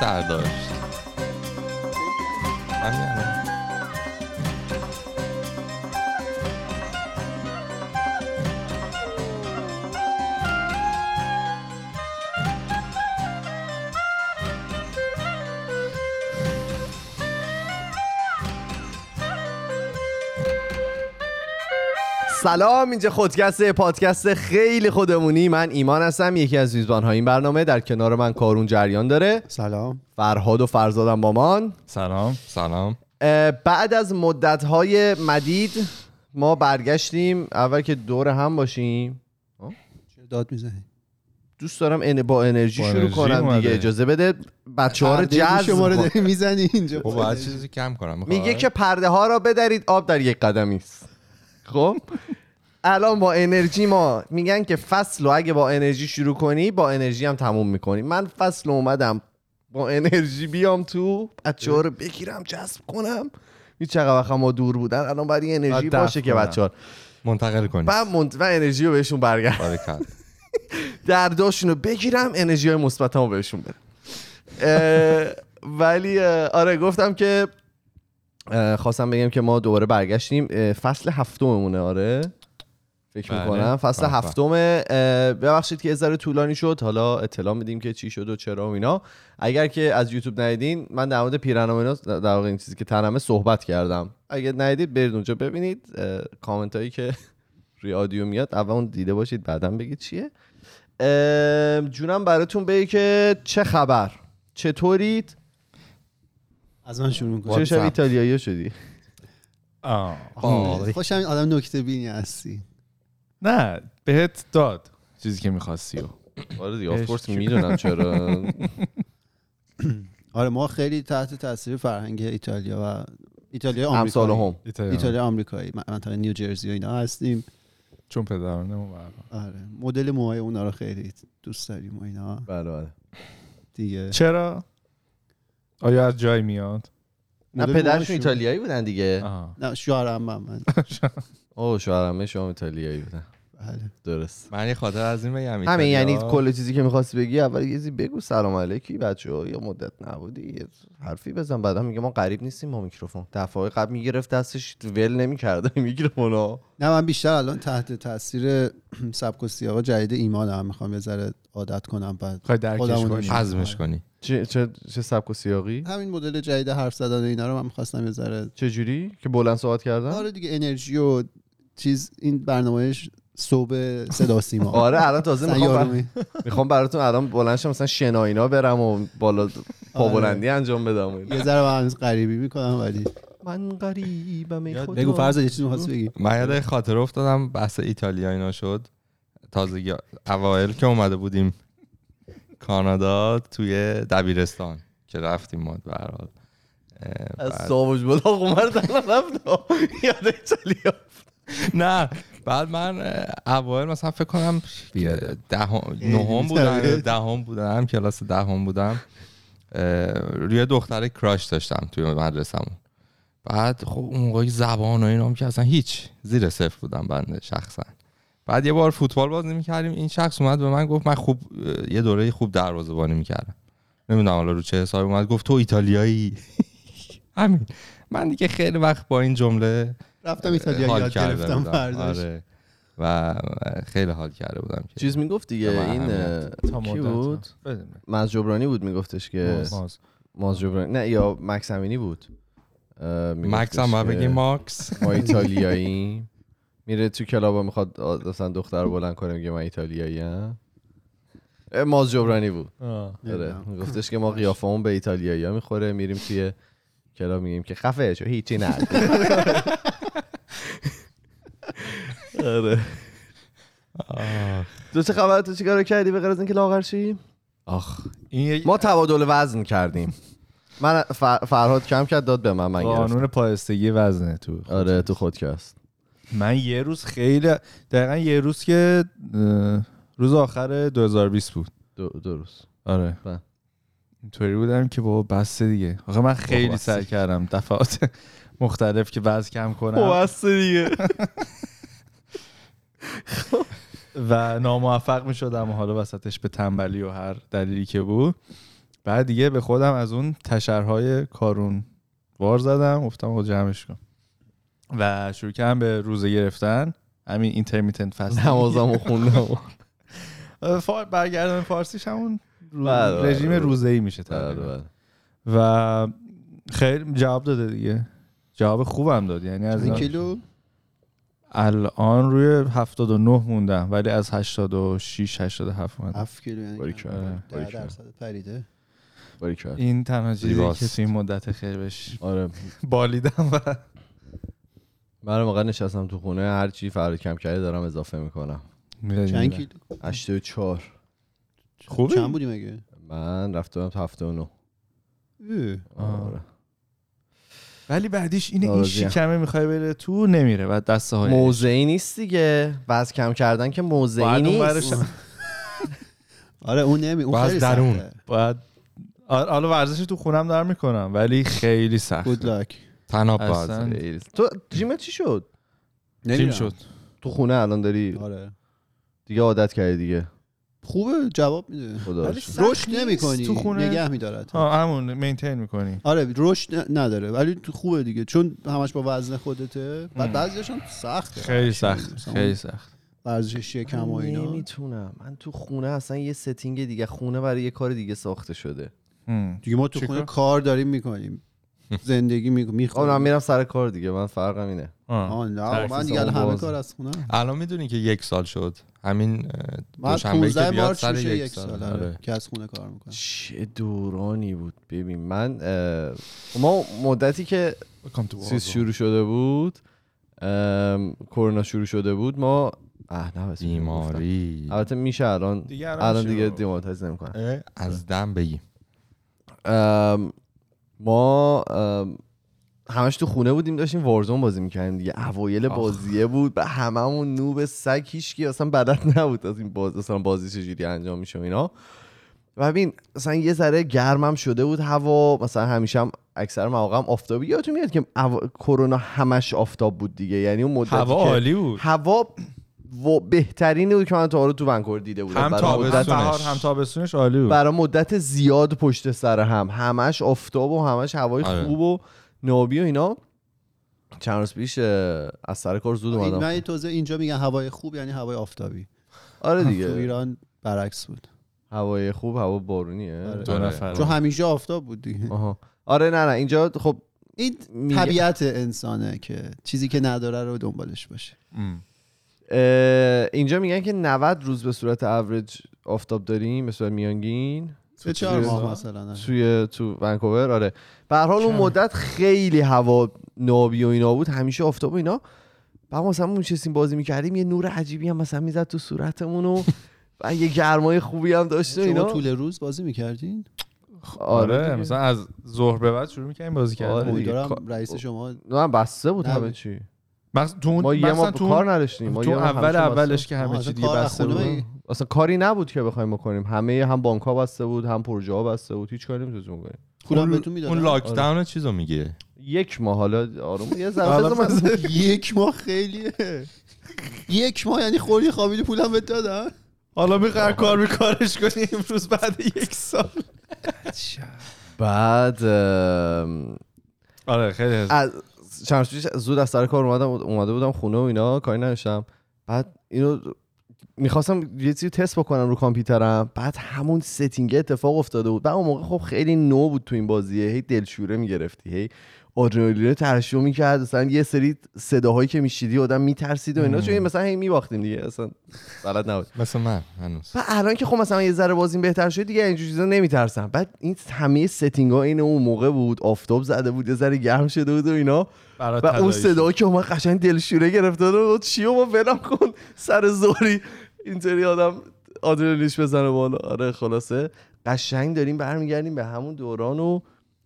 سر داشت همین سلام اینجا خودکسته پادکست خیلی خودمونی. من ایمان هستم یکی از میزبان های این برنامه. در کنار من کارون جریان داره. سلام. فرهاد و فرزادم با من سلام سلام. بعد از مدت های مدید ما برگشتیم. اول که دور هم باشیم. چرا داد می‌زنی؟ دوست دارم ان- با انرژی با شروع انرژی کنم اومده. دیگه اجازه بده بچه ها رو جذب شما رو کن. داری می‌زنی اینجا. خب چیزی کم کنم. میگه که پرده ها را بدرید آب در یک قدمی است. خب؟ الان با انرژی ما میگن که فصل رو اگه با انرژی شروع کنی با انرژی هم تموم می‌کنی. من فصل اومدم با انرژی بیام تو بچه ها رو بگیرم جذب کنم. هیچ چقدر وقت ما دور بودن. الان باید انرژی باشه که. بچه ها منتقل کنی. بعد منت... و انرژی رو بهشون برگرد. درداشون رو بگیرم انرژی های مثبت رو بهشون بدم. ولی آره گفتم که خواستم بگم که ما دوباره برگشتیم. فصل هفتممونه آره. فکر بله. می‌کنم. فصل بله. هفتم ببخشید که یه ذره طولانی شد. حالا اطلاع میدیم که چی شد و چرا و اینا. اگر که از یوتیوب ندیدین من در مورد پیرن و اینا در واقع این چیزی که تنمه صحبت کردم. اگه ندیدید برید اونجا ببینید. کامنت هایی که روی آدیو میاد. اول اون دیده باشید بعدا بگید چیه. جونم براتون بگی که چه خبر؟ چطورید؟ از من شروع می‌کنم چه شب. ایتالیایی شدی؟ آه. خوشم آدم نکته بینی هستی. نه بهت داد چیزی که می‌خواستی و. آره دیگه آف عشق کورس شد. می‌دونم چرا. آره ما خیلی تحت تاثیر فرهنگ ایتالیا و ایتالیا آمریکایی. هم. ایتالیا. ایتالیا آمریکایی. من- منطقه نیوجرسی و اینا هستیم. چون پدرانه آره مدل موهای اونا رو خیلی دوست داریم و اینا. بله بله. دیگه. چرا؟ آیا از جای میاد؟ نه پدرشون ایتالیایی بودن دیگه. آها. نه شوهرم من. اوه شوهرمه شما ایتالیایی بودن. بله. درست. من یه خاطر از این بگم همین یعنی کل چیزی که می‌خواستی بگی اول یه چیزی بگو سلام علیکی بچه ها یا مدت نبودی یه حرفی بزن. بعدا میگه ما قریب نیستیم با میکروفون. دفعه قبل می‌گرفت دستش ول نمی‌کرده میکروفون ها نه من بیشتر الان تحت تاثیر سبک و سیاق جدید ایمانم. می‌خوام یه ذره عادت کنم بعد خواهی درکش خودمون کنی. حزمش کنی. چه چه چه سبک و سیاقی همین مدل جدید حرف زدن اینا رو من می‌خواستم یه ذره چه جوری که بلند صحبت کردن آره دیگه انرژی و چیز این برنامهش صوب صدا سیما آره الان تازه می‌خوام بر... سیارمی. می‌خوام براتون الان بلند شم مثلا شناینا برم و بالا پا آره. بلندی انجام بدم. یه ذره من غریبی می‌کنم ولی من غریبم خدا. بگو فرض یه چیزی می‌خواستی بگی من یاد یه خاطره افتادم بحث ایتالیا اینا شد تازگی اوایل که اومده بودیم کانادا توی دبیرستان که رفتیم ما به هر حال. از ساوج اومد الان رفت یاد ایتالیا نه بعد من اوایل مثلا فکر کنم نهم بودم دهم بودم کلاس دهم بودم. روی دختر کراش داشتم توی مدرسمون بعد خب اون موقع زبان و اینام که اصلا هیچ زیر صفر بودم بنده شخصا. بعد یه بار فوتبال بازی می‌کردیم. این شخص اومد به من گفت من خوب یه دوره خوب دروازه‌بانی می‌کردم. نمی‌دونم حالا رو چه حسابی اومد. گفت تو ایتالیایی. همین. من دیگه خیلی وقت با این جمله رفتم ایتالیا یاد گرفتم. فرداش آره. و خیلی حال کرده بودم که چیز می‌گفت دیگه این کی مدت بود. ماز جبرانی بود میگفتش که. ماز. ماز. جبرانی. نه یا مکس امینی بود مکس هم بگیم ماکس. ما ایتالیایی میره تو کلاب می‌خواد مثلا دختر بلند کنه میگه من ایتالیایی ام. ماز جبرانی بود. آره. میگفتش که ما قیافمون به ایتالیایی ها می‌خوره میریم توی کلاب میگیم که خفه شو هیچی نه. آره. تو چه خبر تو چیکار کردی به غیر از اینکه لاغر شی؟ آخ این ما تبادل وزن کردیم. من فر- فرهاد کم کرد داد به من من قانون پایستگی وزنه تو آره تو خودکست. من یه روز خیلی دقیقا یه روز که روز آخر 2020 بود. دو, دو روز. آره. بله. اینطوری بودم که بابا بس دیگه. آخه من خیلی سعی کردم دفعات مختلف که وزن کم کنم. بس دیگه. و ناموفق می شدم و حالا وسطش به تنبلی و هر دلیلی که بود. بعد دیگه به خودم از اون تشرهای کارون وار زدم گفتم جمعش کن. و شروع کردم به روزه گرفتن همین اینترمیتنت فست نمازمو خوندم فار برگردن فارسیش همون بله، بله، رژیم بله. روزه ای میشه تقریبا. و خیلی جواب داده دیگه جواب خوبم داد یعنی از این کیلو الان روی 79 موندم ولی از 86 87 اومدم 7 کیلو یعنی. آره. 10 درصد پریده. این تنها چیزی. که توی این مدت خیلی بهش آره بالیدم و من موقع نشستم تو خونه هر چی فرار کم کرده دارم اضافه می‌کنم. چند کیلو؟ 84 خوبه چند بودی مگه؟ من رفتم تا 79 اه. آره. ولی بعدیش اینه این. شکمه می‌خوای بره تو نمیره. بعد دسته های موضعی نیست دیگه. وزن کم کردن که موضعی اون نیست. آره اون نمی اون خیلی درون. سخته. باید آره، حالا ورزش تو خونم دارم می‌کنم ولی خیلی سخت گود لاک تناب اصلا. باز تو جیمت چی شد؟ تیم شد. تو خونه الان داری آره. دیگه عادت کردی دیگه. خوبه جواب میده. خدا ولی رو شکر. سخت رشد نیست. نمی کنی تو خونه. نگه میدارد. ها همون مینتین می‌کنی. آره رشد ن- نداره. ولی تو خوبه دیگه. چون همش با وزن خودته. بعد ام. بعضیش هم سخته. خیلی سخت خیلی سخت. ورزش شکم و اینا. نمی‌تونم. من تو خونه اصلا یه ستینگ دیگه خونه برای یه کار دیگه ساخته شده. دیگه ما تو؟ خونه کار داریم می‌کنیم. زندگی من می‌خوریم میرم سر کار دیگه. من فرقم اینه آه. آه نه من دیگه همه باز. کار از خونه الان می‌دونی که یک سال شد. همین دوشنبه که 15 بیاد سر یک یک سال. سال آره. آره. که از خونه کار می‌کنم. چه دورانی بود. ببین من ما مدتی که چیز شروع شده بود کرونا شروع شده بود ما اه نه بس بیماری. البته میشه الان دیگه الان. دیگه دیمونتایز نمی‌کنن اه، از دم بگی. ما همش تو خونه بودیم داشتیم وارزون بازی می‌کردیم دیگه. اوایل. بازیه بود و هممون نوب سگ هیچکی اصلا بلد نبود. از این باز اصلا بازی چجوری انجام میشه و اینا. و ببین مثلا یه ذره گرمم شده بود هوا. مثلا همیشه هم اکثر مواقع هم آفتابی. یادتون میاد که کرونا همش آفتاب بود دیگه. یعنی اون مدتی هوا که عالی بود. هوا و بهترینی بود که من تا حالا تو ونکوور دیده بودم. هم برای تابستون مدت بهار هم تابستونش عالی بود. برای مدت زیاد پشت سر هم. همش آفتاب و همش هوای آره. خوب و نابی و اینا. چند روز پیش از سر کار زود این اومدم. من توضیح اینجا میگن هوای خوب یعنی هوای آفتابی. آره تو دیگه. ایران برعکس بود. هوای خوب هوا بارونیه. آره. دو آره. نفر. چون همیشه آفتاب بود دیگه. آها. آره نه نه اینجا خب این طبیعت انسانه که چیزی که نداره رو دنبالش باشه. ام. اینجا میگن که 90 روز به صورت اوریج آفتاب داریم به صورت میانگین. سه چهار توی- ماه مثلا توی تو ونکوور آره. به هر حال اون؟ مدت خیلی هوا نابی و اینا بود. همیشه آفتاب و اینا. بعد مثلا ما نشستیم بازی می‌کردیم یه نور عجیبی هم مثلا می‌زد تو صورتمون و و یه گرمای خوبی هم داشت شما اینا. طول روز بازی می‌کردین؟ آره دیگه. مثلا از ظهر به بعد شروع می‌کنیم بازی آره کردن. کا- رئیس شما نه بسته بود. همه چی. تو اون ما یه مثلا ما تو کار نداشتیم. ما تو یه ما اول اولش که همه چی دیگه بسته بود؟ اصلا کاری نبود که بخوایم بکنیم. همه هم بانک ها بسته بود هم پروژه ها بسته بود. هیچ کاری نمی‌تونستیم بکنیم. اون- بهتون اون لاکداون چیزو میگه؟ یک ماه حالا آروم یه من- یک ماه خیلیه. یک ماه یعنی خوری خوابیدی پولم بهت دادن؟ حالا می‌خوای کار کارش کنی امروز بعد یک سال. بعد آره خیلی چند زود از سر کار اومدم اومده بودم خونه و اینا کاری نداشتم. بعد اینو می‌خواستم یه چیزی تست بکنم رو کامپیوترم. بعد همون ستینگ اتفاق افتاده بود. بعد اون موقع خب خیلی نو بود تو این بازیه هی دلشوره می‌گرفتی. هی آدرنالین ترشح می‌کرد. مثلا یه سری صداهایی که میشیدی آدم میترسید و اینا. چون این مثلا هی میباختیم دیگه. اصلا بلد نبود. مثل من هنوز. و الان که خب مثلا یه ذره بازیم بهتر شد دیگه اینجور چیزا نمیترسم. بعد این همه ستینگ ها این اون موقع بود. آفتاب زده بود یه ذره گرم شده بود و اینا. و اون صدا که اومد قشنگ دلشوره گرفته بود. چی و ما ولم کن. سر زوری. اینطوری آدم آدرنالیش بزنه بالا. آره خلاصه. قشنگ داریم برمیگردیم به همون دوران و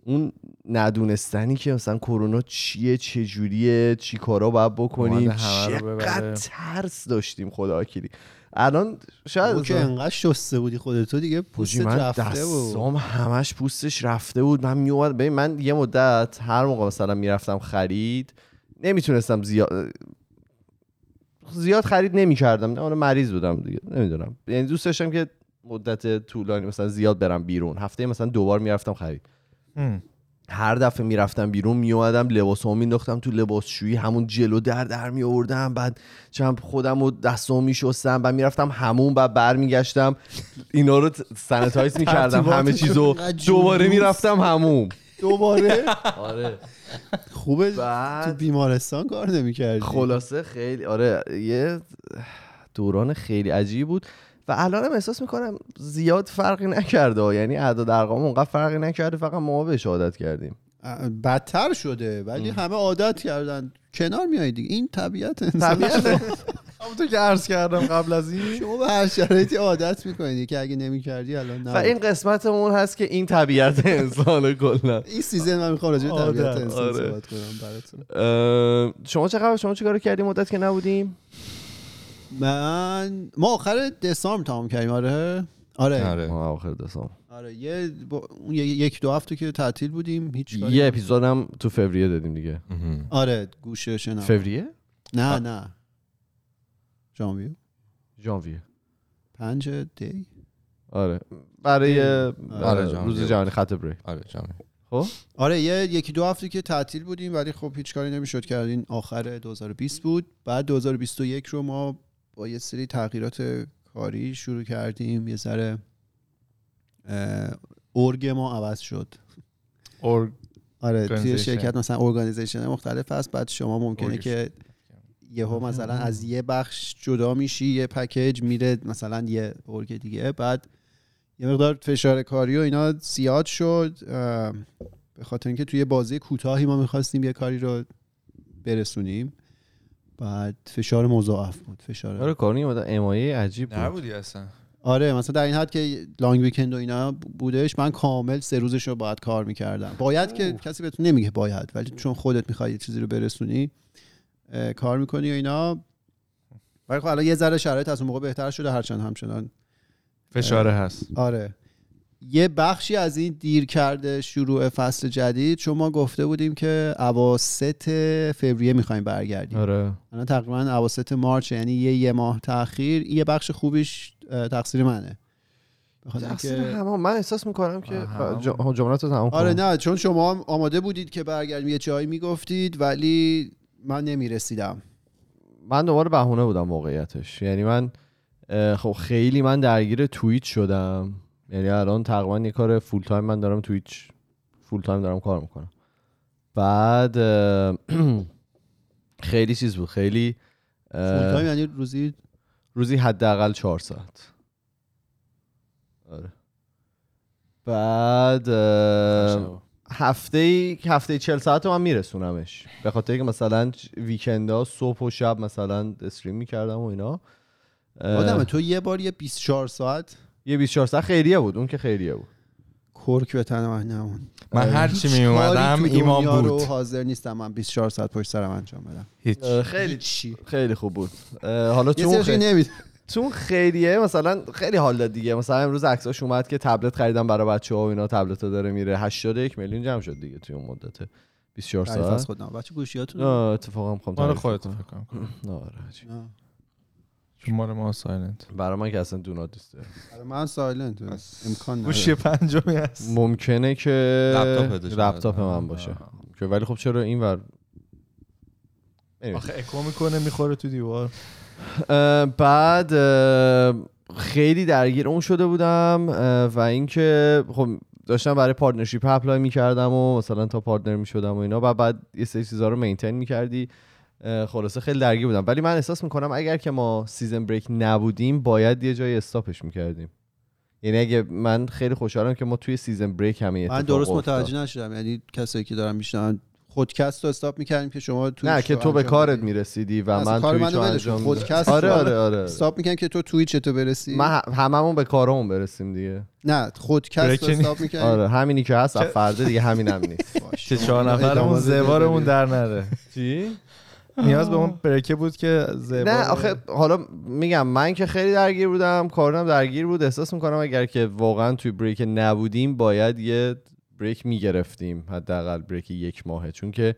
اون ندونستنی که مثلا کرونا چیه چه جوریه چی کارا باید بکنیم چقدر. ترس داشتیم خدا وکیلی. الان شاید که انقدر شسته بودی خودتو دیگه پوستت من رفته بود. دستام همش پوستش رفته بود. من میومد ببین من یه مدت هر موقع مثلا می‌رفتم خرید نمی‌تونستم زیاد زیاد خرید نمی‌کردم. نه اون مریض بودم دیگه نمی‌دونم. یعنی دوست داشتم که مدت طولانی مثلا زیاد برم بیرون. هفته مثلا دوبار می‌رفتم خرید. هم. هر دفعه می‌رفتم بیرون میومدم لباسامو مینداختم تو لباسشویی همون جلو در در می آوردم بعد چند خودم و دستامو میشستم بعد می‌رفتم همون بعد برمیگشتم. اینا رو سنتایز می‌کردم همه چیزو. دوباره می‌رفتم همون. دوباره؟ آره. خوبه. تو بیمارستان کار نمی‌کردی؟ خلاصه خیلی آره یه دوران خیلی عجیب بود. و الانم احساس می‌کنم زیاد فرقی نکرده. یعنی اعداد ارقام اونقدر فرقی نکرده فقط ما بهش عادت کردیم. بدتر شده ولی همه عادت کردن. کنار میای دیگه. این طبیعت انسان طبیعت همونطور که عرض کردم قبل از این. شما به هر شرایطی عادت می‌کنید که اگه نمی‌کردی الان و نه این قسمتمون هست که این طبیعت انسان کلا. این سیزن من می‌خوام راجع طبیعت عادت، انسان آره. صحبت کنم براتون. شما چه خبر؟ شما چه کار کردی مدت که نبودیم؟ من ما آخر دسامبر تمام کردیم آره؟ آره. آره. ما اواخر دسامبر. آره یه با- یک دو هفته که تعطیل بودیم هیچ کاری یه اپیزودم تو فوریه دادیم دیگه. آره گوشه شنم فوریه؟ نه نه. ژانویه. ژانویه. پنج دی؟ آره. برای آره، آره، روز. جهانی خط بریک. آره جامعه خب؟ آره یه یکی دو هفته که تعطیل بودیم ولی خب هیچ کاری نمی‌شد کرد این آخر 2020 بود. بعد 2021 رو ما با یه سری تغییرات کاری شروع کردیم. یه اه، ارگ ما عوض شد. اور آره توی. شرکت مثلا ارگانیزیشن مختلف هست. بعد شما ممکنه. که یهو مثلا از یه بخش جدا میشی یه پکیج میره مثلا یه ارگ دیگه. بعد یه مقدار فشار کاری و اینا زیاد شد. به خاطر اینکه توی بازی کوتاهی ما می‌خواستیم یه کاری رو برسونیم. بعد فشار مضاعف بود فشار آره اومد. امایه عجیب بود. نبودی اصلا. آره مثلا در این حد که لانگ ویکند و اینا بودش من کامل سه روزش رو باید کار می‌کردم. باید که کسی بهتون نمیگه باید ولی چون خودت می‌خوای یه چیزی رو برسونی کار می‌کنی و اینا. ولی خب الان یه ذره شرایط از اون موقع بهتر شده هرچند همچنان فشاره هست. آره. یه بخشی از این دیر کرده شروع فصل جدید چون ما گفته بودیم که اواسط فوریه می‌خوایم برگردیم. آره. الان تقریبا اواسط مارچ یعنی یه یه ماه تاخیر. یه بخش خوبیش تقصیر منه. تقصیر اینکه- همه من احساس می‌کنم که جملات رو تمام کن. آره نه چون شما آماده بودید که برگردیم. یه جایی می‌گفتید ولی من نمی‌رسیدم. من دوباره بهونه بودم موقعیتش یعنی من خب خیلی من درگیر توییت شدم. یعنی الان تقریبا یه کار فول تایم من دارم توییچ full time دارم کار می‌کنم. بعد خیلی چیز بود. خیلی full time یعنی روزی؟ روزی حداقل چهار ساعت. آره. بعد هفته هفته 40 ساعت من میرسونمش. به خاطر که مثلا weekend ا صبح و شب مثلا stream می‌کردم و اینا. آدم تو یه بار یه 24 ساعت یه 24 ساعت خیریه بود اون که خیریه بود. کرک به تن من نمون من هر چی می اومدم تو ایمان دنیا رو بود. حاضر نیستم من 24 ساعت پشت سرم انجام بدم. هیچ. خیلی چی خیلی خوب بود. حالا سری خیلی نمید چون خیریه مثلا خیلی حال داد دیگه. مثلا امروز عکساش اومد که تبلت خریدم برای بچه ها و اینا تبلت داره میره. 81 میلیون جمع شد دیگه توی اون مدت 24 تعریف از ساعت خود نه بچه گوشیاتون اتفاقا می‌خوام تعریف خودت. فکر کنم. آره مال ما silent. برای من که اصلا do not آره، من silent. امکان نداره. گوشی پنجمی هست. ممکنه که. لپتاپ من باشه. که ولی خب چرا این ور؟ آخه اکو می‌کنه می‌خوره تو دیوار. بعد خیلی درگیر اون شده بودم و اینکه خب داشتم برای partnership apply می‌کردم و مثلا تا partner می‌شدم و اینا. و بعد یه سری چیزا رو maintain می‌کردی. خلاصه خیلی درگیر بودم. ولی من احساس می‌کنم اگر که ما سیزن بریک نبودیم باید یه جای استاپش می‌کردیم. یعنی اگه من خیلی خوشحالم که ما توی سیزن بریک همه من درست متوجه نشدم. یعنی کسایی که دارن میشنن خودکست رو استاپ می‌کردیم که شما تویچ نه که تو به کارت. می‌رسیدی و من کار تویچ. انجام خودکست آره رو آره آره. استاپ می‌کنم که تو تویچ تو برسی ه- هممون به کارمون برسیم دیگه. نه خودکست رو. استاپ می‌کنم آره همینی که هست چه- فردا دیگه همین هم نیست. که چهار نفرمون زوارمون در نره. چی؟ نیاز به اون برکه بود که زبار نه آخه حالا میگم من که خیلی درگیر بودم کارم درگیر بود. احساس می‌کنم اگر که واقعا توی بریک نبودیم باید یه بریک می‌گرفتیم حداقل بریک یک ماهه. چون که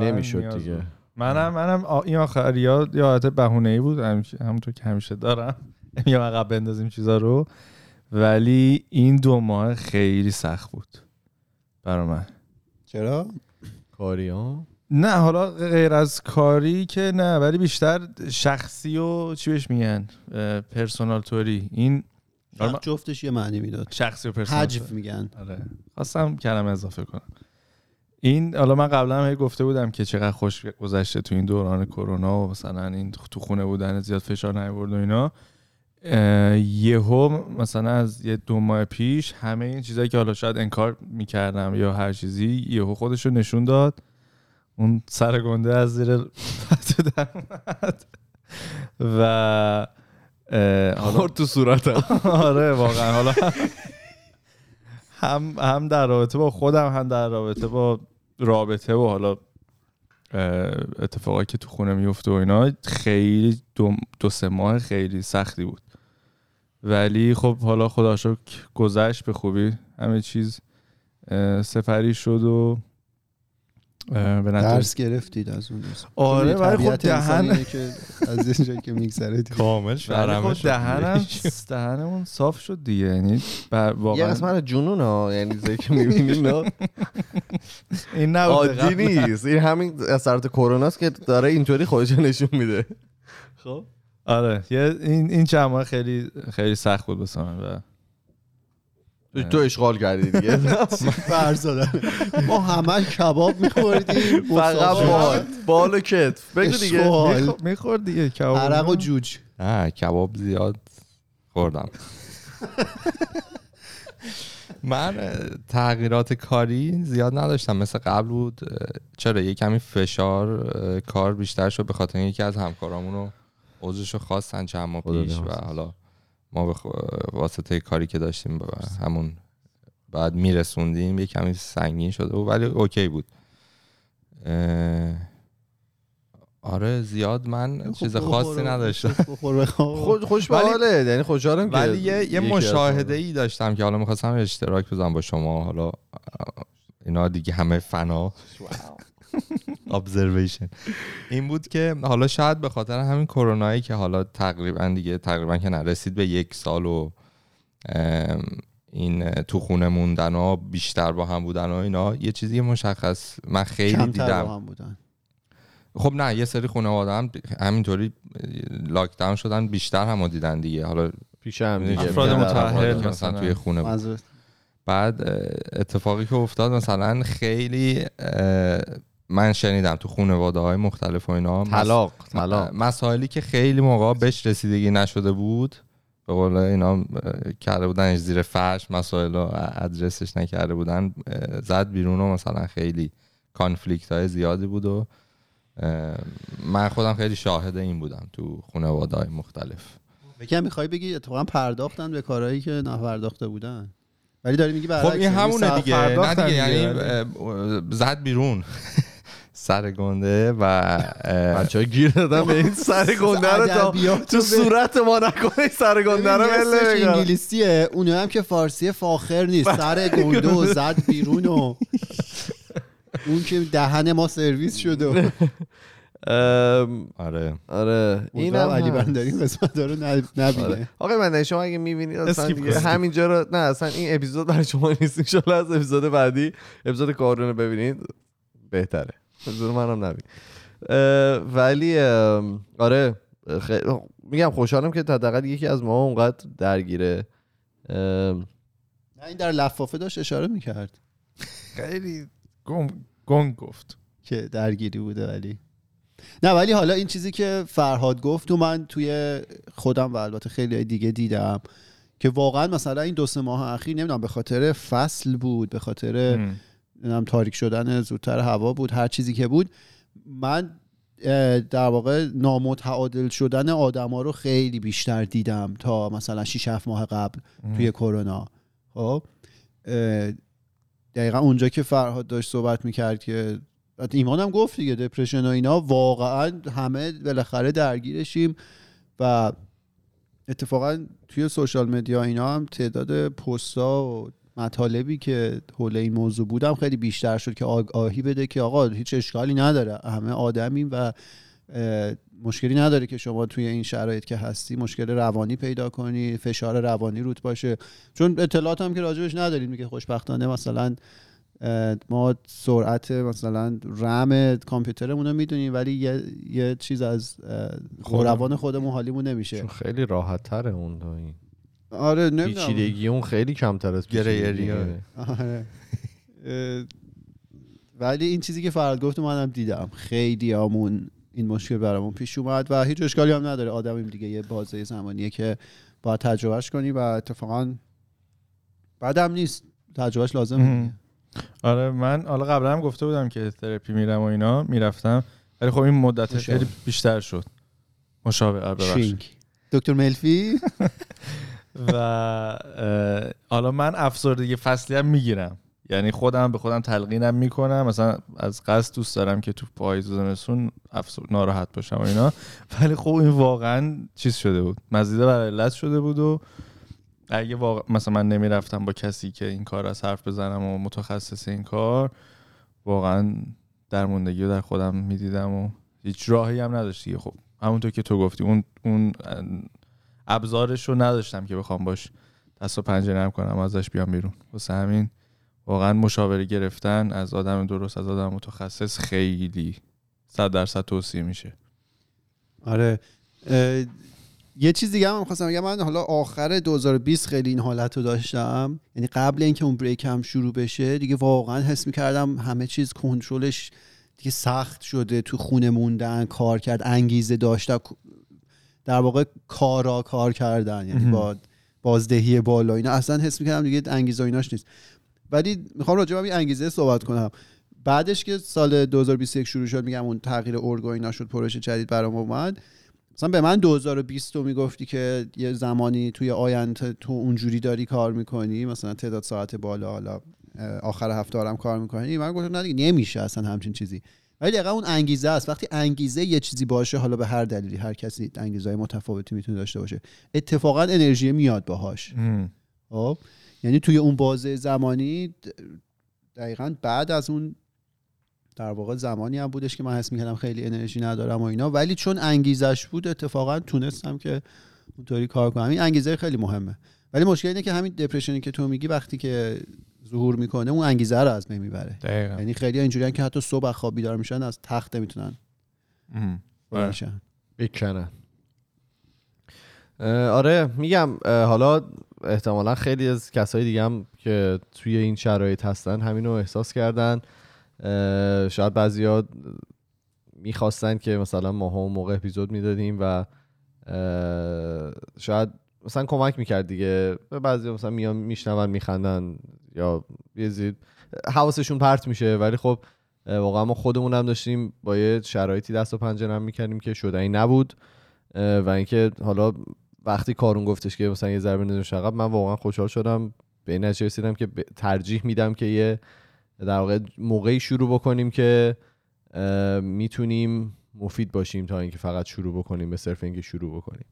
نمی‌شد دیگه. بود. منم منم این آخریا یه حالت بهونه ای بود همیشه همونطور که همیشه دارم. میگم عقب بندازیم چیزا رو. ولی این دو ماه خیلی سخت بود. برا من. چرا؟ کاری ها نه حالا غیر از کاری که نه ولی بیشتر شخصی و چی بهش میگن پرسونال توری. این من- جفتش یه معنی می‌داد. شخصی و پرسونال حجف میگن. آره. خواستم کلمه اضافه کنم. این حالا من قبلا هم گفته بودم که چقدر خوش گذشته تو این دوران کرونا و مثلا این تو خونه بودن زیاد فشار نیورد و اینا. یهو مثلا از یه دو ماه پیش همه این چیزایی که حالا شاید انکار می‌کردم یا هر چیزی یهو خودش رو نشون داد. اون سر گنده از زیر پتو در اومد. و خورد تو صورتم. آره واقعا. حالا هم هم در رابطه با خودم هم در رابطه با رابطه و حالا اه، اتفاقایی که تو خونه میفته و اینا خیلی دو, دو سه ماه خیلی سختی بود. ولی خب حالا خدا شکر گذشت به خوبی. همه چیز اه، سپری شد و به نتیجه درس گرفتید از اون آره ولی خب طبیعت انسان دهن اینه که از اینجا که میگذره. کامل ولی شرمه خب دهنم دهنمون صاف شد دیگه. یعنی بر- یه واقعا قسمت جنون ها یعنی چیزایی که می‌بینیم نه این نبود عادی نیست. این همین اثرات کرونا است که داره اینطوری خودش نشون میده. خب؟ آره. یه این این چند خیلی خیلی سخت بود واسه من و تو اشغال کردی دیگه. ما همه کباب میخوردیم. فقط بال. بال و کتف. بگو دیگه. می‌خورد دیگه کباب؟ عرق و جوج. نه کباب زیاد خوردم. من تغییرات کاری زیاد نداشتم. مثل قبل بود چرا یه کمی فشار کار بیشتر شد به خاطر اینکه از همکارامون رو عضوش رو خواستن چند ماه پیش و. حالا ما به خ- واسطه کاری که داشتیم به همون بعد میرسوندیم یه کمی سنگین شده بود ولی اوکی بود. اه، آره زیاد من چیز خاصی نداشتم. خوش حاله یعنی خوشحالم که ولی یه, یه مشاهده ای داشتم که حالا می‌خواستم اشتراک بزنم با شما حالا اینا دیگه همه فنا. Observation. این بود که حالا شاید به خاطر همین کرونایی که حالا تقریبا دیگه تقریبا که نرسید به یک سال و این تو خونه موندن و بیشتر با هم بودن و اینا یه چیزی مشخص من خیلی دیدم. با هم بودن. خب نه یه سری خانواده هم همینطوری لاکداون شدن بیشتر هم دیدن دیگه. حالا پیش هم دیگه. افراد متأهل مثلا. مثلا. توی خونه بود. بعد اتفاقی که افتاد مثلا خیلی من شنیدم تو خانواده های مختلف و اینا. طلاق طلاق. مسائلی که خیلی موقع بهش رسیدگی نشده بود به قول اینا کرده بودنش زیر فرش مسائل رو ادرسش نکرده بودن زد بیرون و مثلا خیلی کانفلیکت های زیادی بود و من خودم خیلی شاهد این بودم تو خانواده های مختلف بگم می‌خوای بگی؟ اتفاقا پرداختن به کارهایی که نپرداخته بودن. ولی داری میگی خب این یعنی همونه دیگه. نه دیگه یعنی زد بیرون. سر گنده و بچه گیر دادن به این سر گنده رو تا تو صورت ما نکنه سر گنده رو نمی‌کنن. انگلیسیه اونه هم که فارسی فاخر نیست سر گنده و زد بیرون و اون که دهن ما سرویس شده آره آره این هم علی. بندری قسمت رو نب- نبینه آره. آقای من شما اگه می‌بینید اصلا دیگه. همینجا رو نه اصلا این اپیزود برای شما نیست ان از اپیزود بعدی اپیزود کارون رو ببینید بهتره اپیزود منم نبین. ولی آره خیلی میگم خوشحالم که حداقل یکی از ما اونقدر درگیره. نه این در لفافه داشت اشاره می‌کرد. خیلی گنگ, گنگ گفت. که درگیری بوده ولی. نه ولی حالا این چیزی که فرهاد گفت و من توی خودم و البته خیلی دیگه دیدم که واقعا مثلا این دو سه ماه اخیر نمی‌دونم به خاطر فصل بود به خاطر نمی‌دونم تاریک شدن زودتر هوا بود هر چیزی که بود. من در واقع نامتعادل شدن آدما رو خیلی بیشتر دیدم تا مثلا 6 7 ماه قبل توی کرونا. خب دقیقا اونجا که فرهاد داشت صحبت می‌کرد که ایمان هم گفت دیگه دپرشن و اینا واقعا همه بالاخره درگیرشیم و اتفاقا توی سوشال مدیا اینا هم تعداد پستا و مطالبی که حول این موضوع بودم خیلی بیشتر شد که آگاهی بده که آقا هیچ اشکالی نداره همه آدمیم و مشکلی نداره که شما توی این شرایط که هستی مشکل روانی پیدا کنی فشار روانی روت باشه. چون اطلاعات هم که راجبش نداریم میگه خوشبختانه مثلا ما سرعت مثلا رم کامپیوترمون رو می‌دونیم ولی یه, یه چیز از خودمون. روان خودمون حالیمون نمیشه. چون خیلی راحت تره اون این. آره نمی‌دونم. پیچیدگی اون خیلی کمتر از. اینه. آره. ولی این چیزی که فراد گفت منم دیدم. خیلی همون این مشکل برامون پیش اومد و هیچ اشکالی هم نداره. آدمیم دیگه یه بازه زمانیه که باید تجربهش کنی و اتفاقا بعدم نیست. تجربهش لازم. آره من حالا قبلا هم گفته بودم که تراپی میرم و اینا. می‌رفتم. ولی خب این مدت مشاور. خیلی بیشتر شد. مشاور آره، دکتر ملفی؟ و حالا من افسردگی فصلی هم می‌گیرم. یعنی خودم به خودم تلقینم می‌کنم. مثلا از قصد دوست دارم که تو پاییز و زمستون. ناراحت باشم و اینا. ولی خب این واقعا چیز شده بود. مزیده بر علت شده بود و اگه واقع... مثلا من نمی‌رفتم با کسی که این کار از حرف بزنم و متخصص این کار واقعا درموندگی رو در خودم می‌دیدم و هیچ راهی هم نداشت دیگه. خب همونطور که تو گفتی اون اون ابزارش رو نداشتم که بخوام باش دست و پنجه نرم کنم ازش بیام بیرون. واسه همین واقعا مشاوره گرفتن از آدم درست از آدم متخصص خیلی صد درصد توصیه میشه. آره. یه چیز دیگه هم خواستم بگم من حالا آخر 2020 خیلی این حالت رو داشتم. یعنی قبل اینکه اون بریک هم شروع بشه دیگه واقعا حس می‌کردم همه چیز کنترلش دیگه سخت شده. تو خونه موندن کار کرد انگیزه داشته در واقع کارا کار کردن یعنی. با بازدهی بالا اینا اصلا حس می‌کردم دیگه انگیزه و ایناش نیست. ولی می‌خوام راجع به انگیزه صحبت کنم. بعدش که سال 2021 شروع شد میگم اون تغییر ارگو اینا شد پروژه جدید برام اومد. مثلا به من 2020 رو می‌گفتی که یه زمانی توی آینده تو اونجوری داری کار می‌کنی مثلا تعداد ساعت بالا حالا آخر هفته هم کار می‌کنی. من گفتم نه دیگه نمیشه اصلا همچین چیزی. ولی دقیقا اون انگیزه است. وقتی انگیزه یه چیزی باشه حالا به هر دلیلی هر کسی انگیزه متفاوتی می‌تونه داشته باشه اتفاقا انرژی میاد باهاش. خب؟ یعنی توی اون بازه زمانی دقیقا بعد از اون در واقع زمانی هم بودش که من حس می‌کردم خیلی انرژی ندارم و اینا. ولی چون انگیزش بود اتفاقا تونستم که اونطوری کار کنم. این انگیزه خیلی مهمه. ولی مشکل اینه که همین دپرشنی که تو میگی وقتی که ظهور می‌کنه اون انگیزه رو از بین می‌بره. یعنی خیلی اینجوریان که حتی صبح خواب بیدار میشن از تخت نمی‌تونن شن. بکنن آره میگم حالا احتمالا خیلی از کسای دیگه هم که توی این شرایط هستن همین رو احساس کردن. شاید بعضیا می‌خواستن که مثلا ما هم موقع اپیزود می‌دادیم و شاید مثلا کمک می‌کرد دیگه. به بعضی مثلا میان میشنون میخندن. یا یه زید حواسشون پرت میشه ولی خب واقعا ما خودمون هم داشتیم با یه شرایطی دست و پنجه نرم می‌کردیم که شدنی نبود. و اینکه حالا وقتی کارون گفتش که مثلا یه ضربه بندازیم عقب من واقعا خوشحال شدم. به این نتیجه رسیدم که ترجیح میدم که یه در واقع موقعی شروع بکنیم که می‌تونیم مفید باشیم تا اینکه فقط شروع بکنیم به صرف اینکه شروع بکنیم.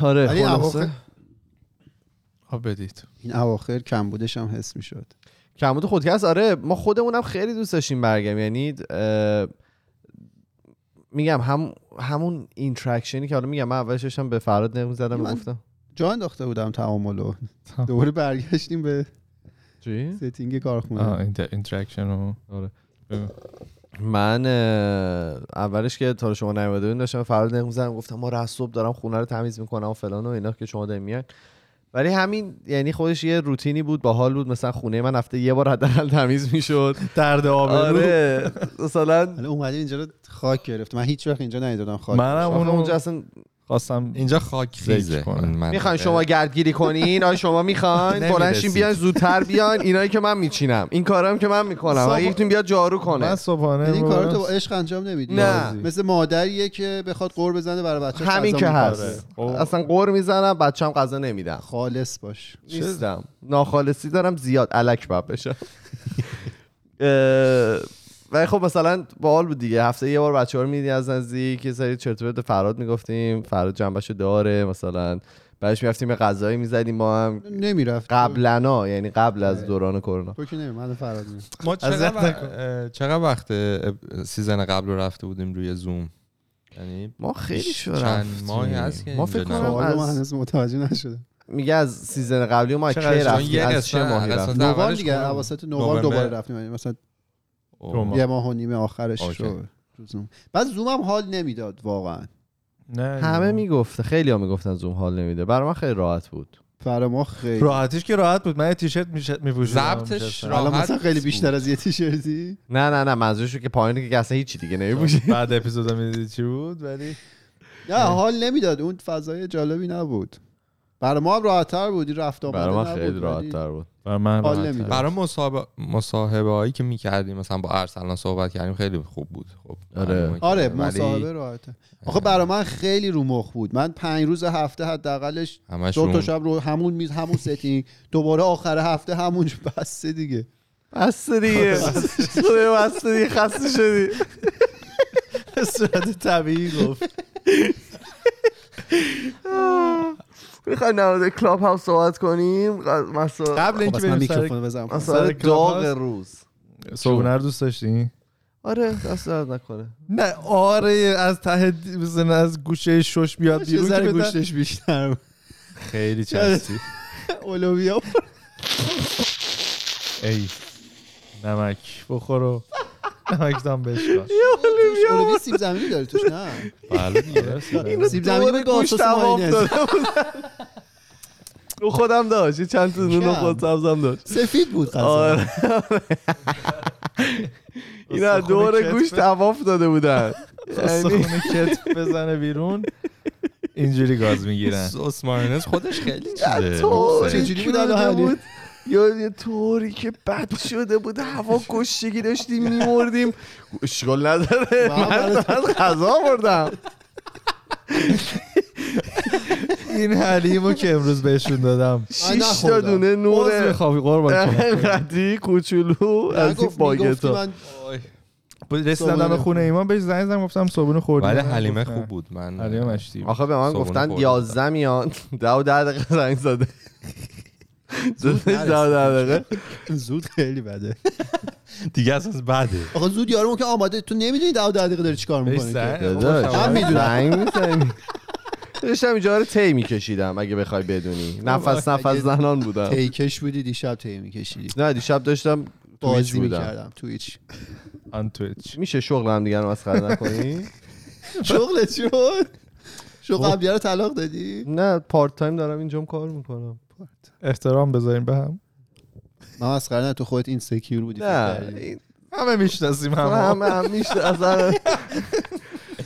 آره ولی خلاصه اواخر- آب بدید. این اواخر کم بودش هم حس می‌شد. کمبود خودکست آره ما خودمونم خیلی دوست داشتیم برگم یعنی میگم هم همون interaction ی که حالا میگم من اولش داشتم به فراد نمون زدم گفتم. جا انداخته بودم تعاملو. دوباره برگشتیم به چی؟ setting کارخونه. interaction و آره. من اولش که تا شما نیومده بودین داشتم فراد نمون زدم گفتم ما صبح دارم خونه رو تمیز می‌کنم و فلان و اینا که شما دارین میاد ولی همین یعنی خودش یه روتینی بود باحال بود. مثلا خونه من هفته یه بار حداقل تمیز می‌شد. درد آبرو آره. مثلا حالا اومدیم اینجا رو خاک گرفت. من هیچ وقت اینجا ندیدم خاک. منم اونجا اصلا خواستم اینجا خاک منطقه. می‌خواین شما گردگیری کنین؟ آیا شما می‌خواین؟ نمی‌رسید. بلنشین بیاین زودتر بیاین اینایی که من میچینم. این کارا هم که من می‌کنم. صبح- یکتون بیاد جارو من کنه صبحانه یعنی این کارا تو با- عشق انجام نمیدی. نه. مثل مادریه که بخواد قور بزنه برای بچه همین که هست. خب. اصلا قور می‌زنم بچه‌م غذا نمیدم. خالص باش. نیستم. ناخالصی دارم زیاد. الک باید بشم ولی خب مثلا باحال بود دیگه. هفته یه بار بچه ها رو میدی از نزدیک. یه سری چرت و پرت فراد می‌گفتیم. فراد جنبشو داره مثلا. بعدش می‌رفتیم یه غذایی می‌زدیم با هم. نمی‌رفت قبلنا یعنی قبل از دوران کرونا. تو که من فراد ما چقدر, چقدر وقت سیزن قبل رو رفته بودیم روی زوم؟ یعنی ما خیلی شو چند. ماهی هست که ما فکر کنم از- هنوز متوجه نشده میگه از سیزن قبلی ما کی رفتیم؟ یه از چه ماهی رفتیم؟ نوار دیگه. اواسط نوار نوامبر. دوباره رفتیم. یعنی مثلا. یه ماه و نیم آخرش اوکی. رو زوم بعد زوم هم حال نمی‌داد واقعا. نه. همه می‌گفته خیلی ها می‌گفتن زوم حال نمیده. برای من خیلی راحت بود. برای ما خیلی. راحتیش که راحت بود. من یه تیشرت میپوشیدم ضبطش راحت مثلا خیلی. بیشتر از یه تیشرتی؟ نه نه نه. منظورش که پایینه که اصلا هیچی دیگه نمیپوشی. بعد اپیزودا می‌دیدی چی بود؟ ولی نه حال نمی‌داد. اون فضای جالبی نبود. برای ما هم راحت‌تر بود. این رفت آمده برای من نبود، خیلی ولی راحت تر بود. برای من. برای مصاحبه مصاحبه هایی که می‌کردیم مثلا با ارسلان صحبت کردیم خیلی خوب بود. خب آره. آره مصاحبه راحته. آخه برای من خیلی رو مخ بود. من پنج روز هفته حداقلش دو تا رو شب رو همون میز همون ستینگ. دوباره آخر هفته همون بسته دیگه. بس دیگه. بس دیگه خسته شدی. به صورت طبیعی گفت. می‌خوای نماده کلاب هاوس صحبت کنیم مسائل قبل اینکه خب، من بریم سر میکروفون بزنم مسائل داغ؟ روز رو دوست داشتی آره دست درد نکنه نه آره از ته مثلا از گوشه شش بیاد بیرون که. گوشتش بیشتر. خیلی چستی اولویا ای نمک بخورو نمک دام بشکار اولویا سیب زمینی داره توش نه. بله دیگه. سیب زمینی به گوش گاسوس تمام. رو خودم داشت یه چند تا نون. خود سبزم داشت. سفید بود غذا آره. اینا از دور. گوش تواف داده بودن. یعنی استخونه کتف بزنه بیرون اینجوری گاز می‌گیرن. سس مایونز خودش خیلی یه چیزه طوری چجوری بود؟ الان یا یه طوری که بد شده بود هوا کشتگی داشتیم میمردیم. اشکال نداره. من غذا بردم این حلیمو که امروز بهشون دادم. شیش تا. دونه نور می‌خوای قربان کنم انقدی کوچولو از این باگتا رسیدم خونه ایمان بهش زنگ زدم گفتم صبحونه خوردی. ولی؟ حلیمه. خوب بود من حلیمه مشتی. آخه به من گفتن خوردم. یازده میان. ده و ده دقیقه زنگ زده. زود دقیقه. زود خیلی بده. دیگه اصلا بده. آخه زود یارو که آماده تو نمی‌دونی ده و ده دقیقه داری چیکار می‌کنی من می‌دونم. داشتم اینجا رو تی میکشیدم اگه بخوای بدونی. نفس نفس زنان بودم. تیکش بودی دیشب تی میکشیدی. نه دیشب داشتم بازی می‌کردم تویچ آن تویچ میشه شغل هم دیگه رو مسخره نکنی؟ شغلت شد شغل قبلیه رو طلاق دادی؟ نه پارت تایم دارم اینجام کار می‌کنم. احترام بذاریم به هم. من مسخره نه تو خودت این سکیور بودی نه. این همه می‌شناسیم هم همه. هم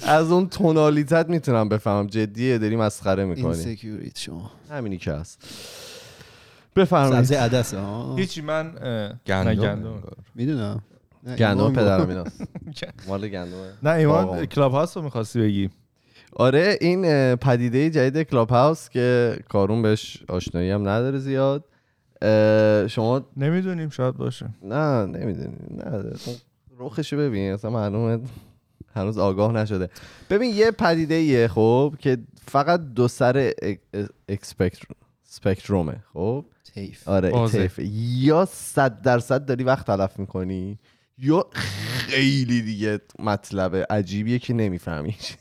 از اون تونالیتت می‌تونم بفهمم. جدیه داری مسخره این می‌کنی سکیوریت شما. همینی که هست. بفرمایید. سبزی عدسه ها هیچی من گندم. گندم. می‌دونم. گندم پدرم ایناست. مال گندمه. نه ایمان. کلاب هاست رو می‌خواستی بگی؟ آره این پدیده جدید کلاب هاوس که کارون بهش آشنایی هم نداره زیاد. شما نمی‌دونیم شاید باشه. نه نمی‌دونی نه رخشو ببین اصلا معلومه هنوز آگاه نشده. ببین یه پدیده ایه خب که فقط دو سر اکسپکتروم سپکترومه خب؟ تیف آره. طیفه. یا صد درصد داری وقت تلف می‌کنی یا خیلی دیگه مطلب عجیبیه که نمیفهمیش.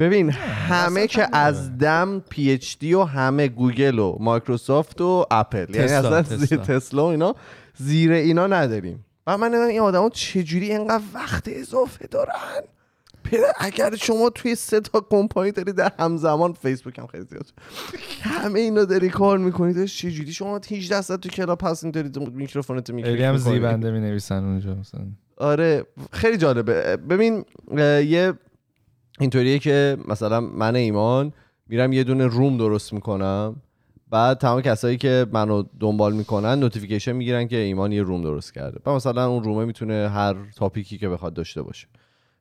ببین همه که از دم پی اچ دی و همه گوگل و مایکروسافت و اپل. یعنی تسلا، اصلا تسلا. تسلا و اینا زیر اینا نداریم. و من این آدما چجوری اینقدر وقت اضافه دارن؟ اگر شما توی سه تا کمپانی داری در همزمان فیسبوک هم خیلی زیاد همه اینا داری کار می‌کنی داشت چجوری؟ شما 18 ساعت تو کلاب هستین داری میکروفونت خیلی هم زیبنده می نویسن اونجا مثلا. آره خیلی جالبه. ببین یه اینطوریه که مثلا من ایمان میرم یه دونه روم درست می‌کنم. بعد تمام کسایی که منو دنبال می‌کنن نوتیفیکیشن می‌گیرن که ایمان یه روم درست کرده. و مثلا اون رومه می‌تونه هر تاپیکی که بخواد داشته باشه.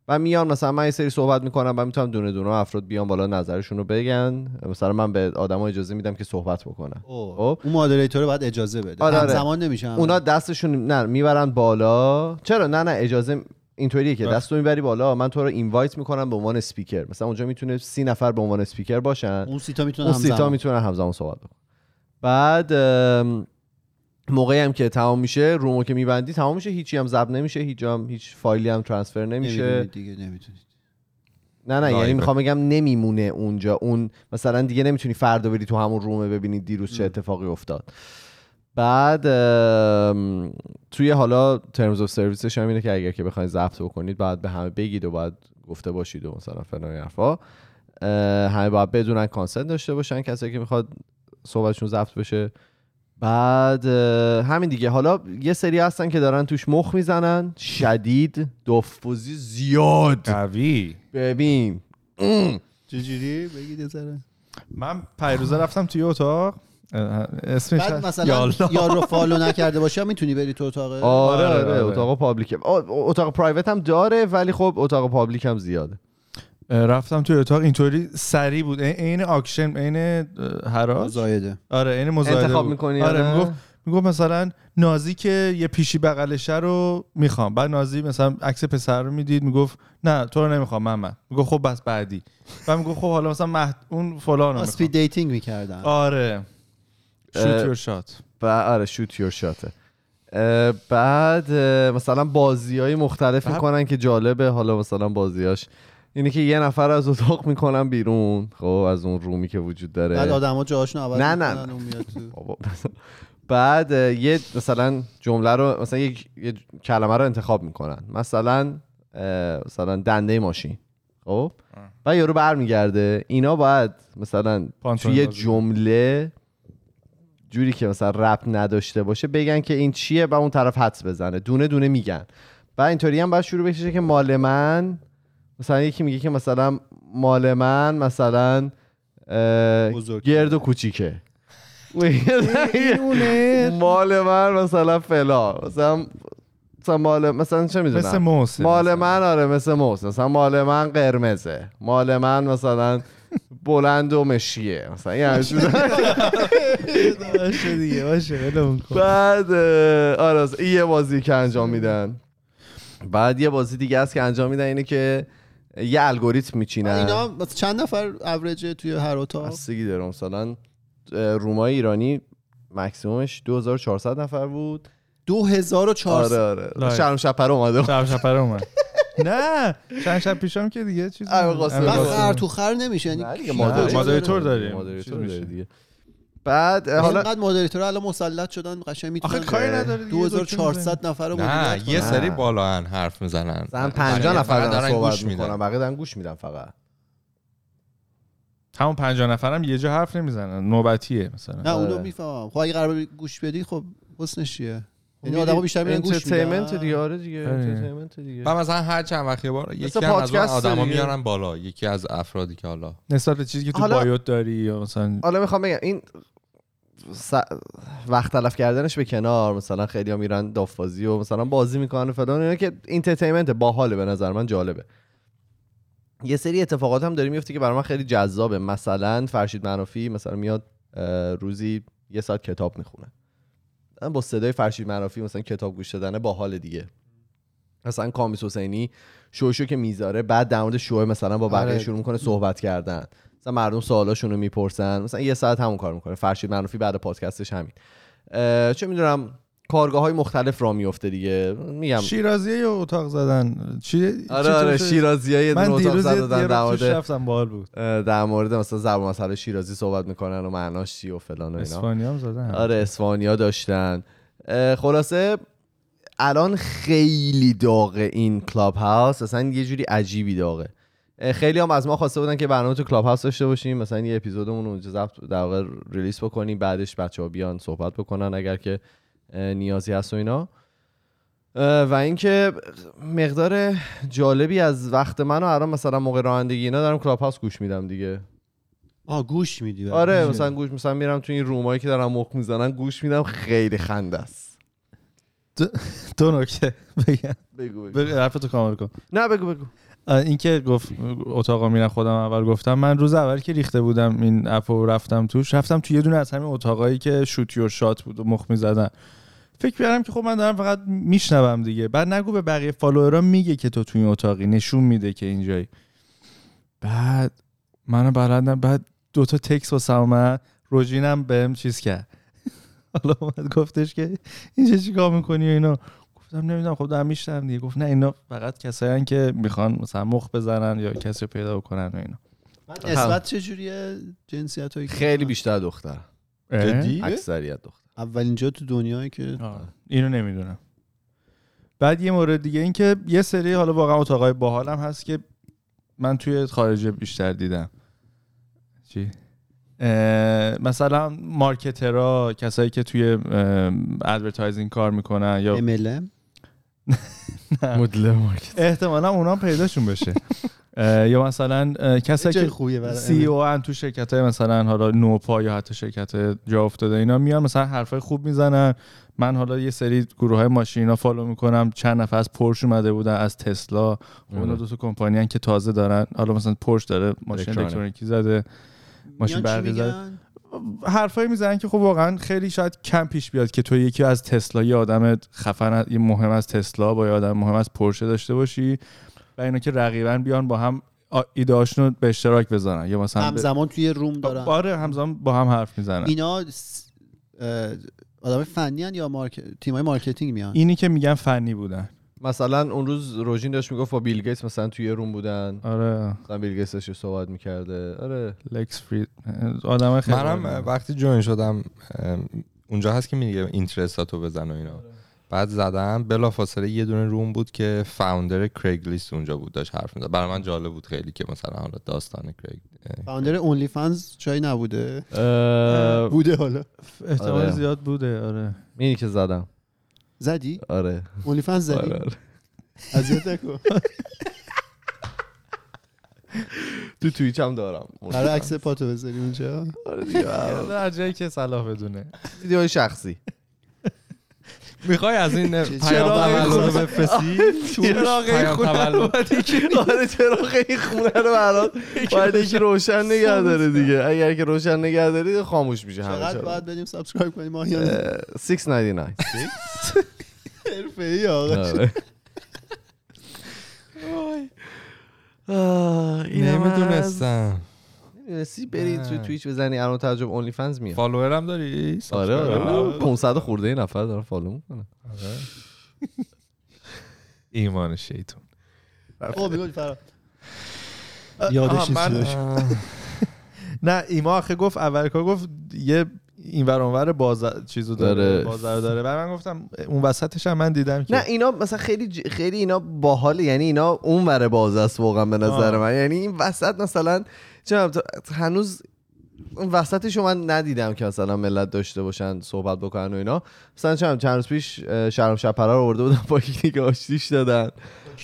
و میان مثلا من یه سری صحبت می‌کنم و می‌تونم دونه دونه افراد بیان بالا نظرشون رو بگن. مثلا من به آدما اجازه میدم که صحبت بکنن. خب؟ اون مادریتور باید اجازه بده. آره، آره. همزمان نمیشه. اونا دستشون نه می‌برن بالا. چرا؟ نه نه اجازه اینطوریه که بله. دستو می‌بری بالا من تو رو اینوایت می‌کنم به عنوان اسپیکر مثلا اونجا می‌تونه سی نفر به عنوان اسپیکر باشن. اون سیتا می‌تونه اون سیتا می‌تونن همزمان صحبت بکنن بعد موقعی هم که تمام میشه رومو که میبندی تمام میشه. هیچی هم ضبط نمیشه هیچ هم هیچ فایلی هم ترانسفر نمیشه. دیگه نمی‌تونید. نه نه یعنی. می‌خوام بگم نمیمونه اونجا. اون مثلا دیگه نمی‌تونی فردا بری تو همون رومه ببینی دیروز چه اتفاقی افتاد. بعد توی حالا ترمز اف سرویسش هم اینه که اگر که بخواید ضبط بکنید بعد به همه بگید و باید گفته باشید و مثلا فلان این حرفا. همه باید بدونن کانسنت داشته باشن کسی که می‌خواد صحبتشون ضبط بشه. بعد همین دیگه. حالا یه سری هستن که دارن توش مخ می‌زنن شدید دفوزی زیاد. قوی. ببین. چجوری؟ بگید من پیروزه رفتم توی اتاق. اسمش بعد مثلا یالا. یار رو فالو نکرده باشی هم می‌تونی بری تو اتاق؟ آره آره، آره آره. اتاق پابلیکه آ، اتاق پرایوت هم داره ولی خب اتاق پابلیک هم زیاده. رفتم توی اتاق اینطوری سری بود. عین- آکشن عین حراج؟ زایده آره عین مزایده انتخاب بود. می‌کنی آره آره می‌گفت می‌گفت مثلا نازی که یه پیشی بغلشه رو می‌خوام. بعد نازی مثلا عکس پسر رو می‌دید می‌گفت نه تو رو نمی‌خوام محمد می‌گفت خب بس بعدی. و می‌گفت خب حالا مثلا مهد... اون فلان رو اسپید می‌خوام. دیتینگ می‌کردن. آره. شوت یور شات آره شوت یور شاته بعد مثلا بازی های مختلف بعد- می‌کنن که جالبه. حالا مثلا بازیاش اینه که یه نفر از اتاق می‌کنن بیرون. خب از اون رومی که وجود داره. بعد آدما جاهاشون عوض نه، نه،. بعد یه مثلا جمله رو مثلا یک یه کلمه رو انتخاب می‌کنن. مثلا مثلا دنده ماشین. خب؟ و یارو برمیگرده. اینا باید مثلا توی بازی. جمله جوری که مثلا رپ نداشته باشه بگن که این چیه و اون طرف حدس بزنه. دونه دونه میگن. و اینطوری هم باید شروع بشه که مال من مثلا یکی میگه که مثلا مال من مثلا. گرد و کوچیکه. مال من مثلا فلا مثلا مثلا مال مثلا چه مثل می‌دونم موسه مال مثلا. من آره مثل موس مثلا مال من قرمزه. مال من مثلا بلند و مشیه. مثلا یه همچین چیزا. باشه. دیگه باشه. بعد آره این یه بازی که انجام میدن. بعد یه بازی دیگه است که انجام میدن اینه که یه الگوریتم میچینن. اینا مثلا چند نفر اوریج توی هر اتاق؟ بستگی داره. مثلا رومای ایرانی مکسیمومش 2400 نفر بود. 2400 آره آره. شرم شپر اومده. شب شپره اومد. نه چند شب پیشم که دیگه چیز قاسم. تو خر نمیشه یعنی دیگه مادریتور؟ داریم. مادریتور. دیگه بعد اه، حالا اینقدر مادریتور الان مسلط شدن قشنگ می‌تونن آخه کاری نداره دیگه، 2400 نفر رو نه یه. سری بالا هن حرف می‌زنن زن 50 بقیه نفر دارن گوش صحبت میدن. می‌کنن بقیه دارن گوش میدن فقط همون 50 نفرم یه جا حرف نمی‌زنن نوبتیه مثلا نه اونو آره. می‌فهمم خب اگه قرار گوش بدی خب حسنش چیه یعنی آدمو بیشتر میرن گوش انترتینمنت میدن دیگه آره دیگه. انترتینمنت دیگه. و مثلا هر چند وقت یه بار یکی هم از اون پادکست آدما. میارن بالا یکی از افرادی که حالا نسبت به چیزی که تو حالا- بایوت داری یا مثلا حالا می‌خوام بگم این س... وقت تلف کردنش به کنار مثلا خیلی ها میرن دافبازی و مثلا بازی می‌کنن و فلان اینا که اینترتینمنت باحاله به نظر من جالبه. یه سری اتفاقات هم داره میفته که برای من خیلی جذابه. مثلا فرشید منافی مثلا میاد روزی یه ساعت کتاب می‌خونه. با صدای فرشید منافی مثلا کتاب گوش دادن باحال دیگه. مثلا کامیس حسینی شوشو که می‌ذاره بعد در مورد شو مثلا با بقیه آره. شروع می‌کنه صحبت کردن. مثلا مردم سوالاشون رو می‌پرسن. مثلا یه ساعت همون کار می‌کنه. فرشید منافی بعد پادکستش همین. چه می‌دونم کارگاه های مختلف را میفته دیگه. میگم. شیرازیه یا اتاق زدن. چی آره آره شیرازی های من دیروز یه دادن یه در مورد باحال بود. در مورد مثلا زبان مسئله شیرازی صحبت می‌کنن و معناش چی و فلان و اینا. اسپانی هم زدن. آره اسفانیا داشتن. خلاصه الان خیلی داغه این کلاب هاوس اصلا یه جوری عجیبی داغه. خیلی هم از ما خواسته بودن که برنامه تو کلاب هاوس داشته باشیم. مثلا یه اپیزودمون رو اونجا ضبط در واقع ریلیز بکنیم. بعدش بچه ها بیان صحبت بکنن اگر که نیازی هست و اینا. و اینکه مقدار جالبی از وقت منو الان مثلا موقع رانندگی اینا دارم کلاب هاوس گوش میدم دیگه. آه گوش میدی آره مثلا گوش مثلا میرم تو این رومایی که دارن مخ می‌زنن گوش میدم خیلی خنده است. دو نکته. بگم. بگو بگو. بگو، حرفتو کامل کن. نه بگو بگو. آه، این که گفت اتاقا میرن خودم اول گفتم. من روز اول که ریخته بودم این اپو رفتم توش رفتم تو یه دونه از همین اتاقایی که شوت یور شات بود و مخ می‌زدن. فکر کردم که خب من دارم فقط میشنوم دیگه. بعد نگو به بقیه فالوورا میگه که تو توی این اتاقی نشون میده که اینجایی. بعد منو بلدم بعد دوتا تکس واسه اومد. روژینم بهم چیز کرد. حالا اومد گفتش که اینجا چیکار می‌کنی و اینا. گفتم نمی‌دونم خب دارم میشنم دیگه. گفت نه اینا فقط کسایی که می‌خوان مثلا مخ بزنن یا کسی رو پیدا بکنن و اینا. نسبت چجوریه جنسیت هایی خیلی بیشتر دختر جدی؟ اکثریت دختر اولین جا تو دنیایی که آه، اینو نمی‌دونم. بعد یه مورد دیگه این که یه سری حالا واقعا اتاقای باحالم هست که من توی خارج بیشتر دیدم. چی؟ مثلا مارکترها کسایی که توی ادورتایزینگ کار می‌کنن یا MLM مدل مارکت. احتمالا اونا هم پیداشون بشه. یا مثلا کسایی که سی او ان تو شرکت های مثلا حالا نوپا یا حتی شرکت جا افتاده اینا میان مثلا حرفای خوب می‌زنن. من حالا یه سری گروه های ماشینا فالو می‌کنم. چند نفر از پورش اومده بودن از تسلا. خب اونا آره. دو تا کمپانی که تازه دارن. حالا مثلا پورش داره ماشین الکترونیک. الکترونیکی زده ماشین برقی زده؟ حرفایی می‌زنن که خب واقعا خیلی شاید کم پیش بیاد که تو یکی از تسلا یه آدم خفن یه مهم از تسلا با یه آدم مهم از پورشه داشته باشی و اینا که رقیبا بیان با هم ایده‌هاشون رو به اشتراک بذارن. یا مثلا همزمان توی روم دارن. آره همزمان با هم حرف می‌زنن. اینا آدم فنی هن یا مارک... تیم های مارکتینگ میان؟ اینی که میگن فنی بودن. مثلا اون روز روژین داشت می‌گفت با بیل گیتس مثلا توی یه روم بودن. آره. مثلا بیل گیتس داشت صحبت می‌کرده. آره. لکس فرید آدم خیلی منم. وقتی جوین شدم اونجا هست که میگه اینترستاتو بزن و اینا. بعد زدم بلا فاصله یه دونه روم بود که فاوندر کریگ لیست اونجا بود داشت حرف می‌زد. برای من جالب بود خیلی که مثلا حالا داستان کریگ فاوندر اونلی فنز جایی نبوده. اه، بوده حالا. احتمال آره. زیاد بوده آره. اینی که زدم. زدی؟ آره. اونلی فنز زدی؟ آره، آره. اذیت نکن. تو تویچ هم دارم. قرار عکس پاتو بذاری اونجا. آره دیگه در جایی که صلاح بدونه. ویدیوهای شخصی. می‌خوای از این پیام تولد رو. بفرستی؟ چراغ پیام تولد. آره چراغ این خونه رو برات باید یکی روشن نگه داره دیگه. اگر که روشن نگه داری خاموش میشه همه چقدر چراغ باید بدیم سابسکرایب کنیم ماهیانه اه، 699 حرفه‌ای آقا. آره. نمی‌دونستم. نمی‌دونستی بری. توی تویچ بزنی الان ترجمه اونلی فنز میاد. فالوورم داری؟ آره آره. 500 خورده ای نفر دارن فالو می‌کنن. ایمان شیطون. خب بگو فرا. یادش نه ایما آخه گفت اول کار گفت یه این ور اونور بازار چیزو داره داره. بازار داره بعد من گفتم اون وسطش هم من دیدم که نه اینا مثلا خیلی ج- خیلی اینا باحاله یعنی اینا اون ور باز است واقعا به نظر آه. من یعنی این وسط مثلا چرا هنوز وسطش رو من ندیدم که مثلا ملت داشته باشن صحبت بکنن و اینا. مثلا چند چند روز پیش شرم شپره رو آورده بودن با یکی دیگه آشتیش دادن.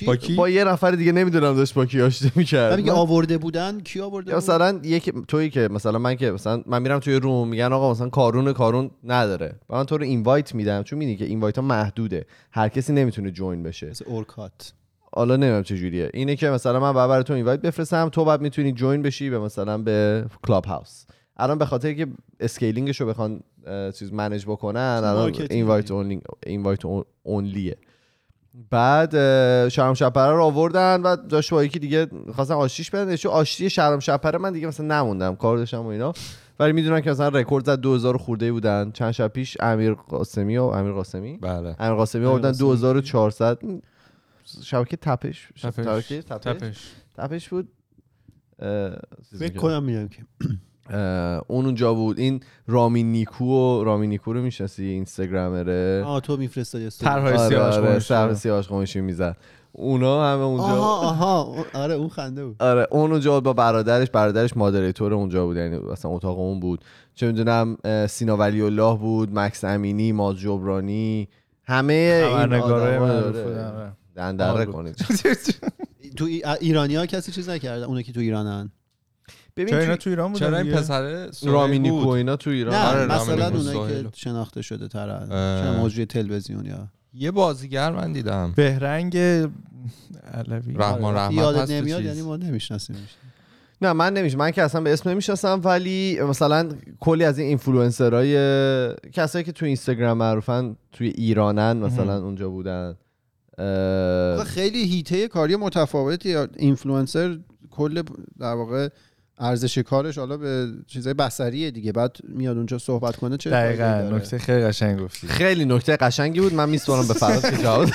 با کی؟ با یه نفر دیگه نمی‌دونم داشت با کی آشتی می‌کرد. میگه آورده بودن؟ کی آورده یا بود؟ مثلا یک تویی که مثلا من که مثلا من میرم توی روم میگن آقا مثلا کارون کارون نداره. و من تو رو اینوایت میدم چون می‌دونی که اینوایت ها محدوده. هر کسی نمی‌تونه جوین بشه. اورکات. حالا نمی‌دونم چه جوریه. اینه که مثلا من بعد برای تو invite بفرستم تو بعد می‌تونی join بشی به مثلا به Clubhouse الان به خاطر که scaling ش رو بخوان چیز manage بکنن الان. invite only invite only ه. بعد شهرام شب‌پره رو آوردن و داشت با یکی دیگه خواستن آشتیش بدن. چون آشتی شهرام شب‌پره من دیگه مثلا نموندم کار داشتم و اینا. ولی می‌دونن که مثلا رکورد زد 2000 خورده بودن. چند شب پیش امیر قاسمی و امیر قاسمی؟ بله. امیر قاسمی آوردن قاسمی. 2400 شبکه تپش تپش. شبکه تپش. تپش. تپش بود. فکر می‌کنم. کنم میگم که. اون اونجا بود. این رامین نیکو و رامین نیکو رو می‌شناسی؟ اینستاگرامره. آه تو میفرستادی طرحهای آره آره شده. سیاهش خاموشی می‌زد. اونا همه اونجا آها آها. آره اون خنده بود. آره اون اونجا بود با برادرش برادرش مادریتور اونجا بود. یعنی مثلا اتاق اون بود. چه می‌دونم سینا ولی الله بود مکس امینی ماز جبرانی همه این آره. آره. دندره حال کنید. تو ایرانی ها کسی چیز نکردن اونایی که تو ایرانن. ببین چرا تو- اینا تو ایران بودن چرا این دیگه؟ پسر سهیل رامین بود؟ اینا تو ایران؟ نه آره، مثلا اونایی. که شناخته شده ترن. چه مجری تلویزیون یا یه بازیگر من دیدم. بهرنگ علوی. رحمان آره، رحمت یادت هست تو نمیاد. یعنی ما نمی‌شناسیم نه من نمیشه من که اصلا به اسم نمی‌شناسم ولی مثلا کلی از این اینفلوئنسرهای کسایی که تو اینستاگرام معروفن توی ایرانن مثلا اونجا بودن. خیلی حیطه کاری متفاوتی اینفلوئنسر کل در واقع ارزش کارش حالا به چیزای بصریه دیگه. بعد میاد اونجا صحبت کنه چه دقیقا؟ نکته خیلی قشنگ گفتی. خیلی نکته قشنگی بود. من میسپارم به فراز که جواب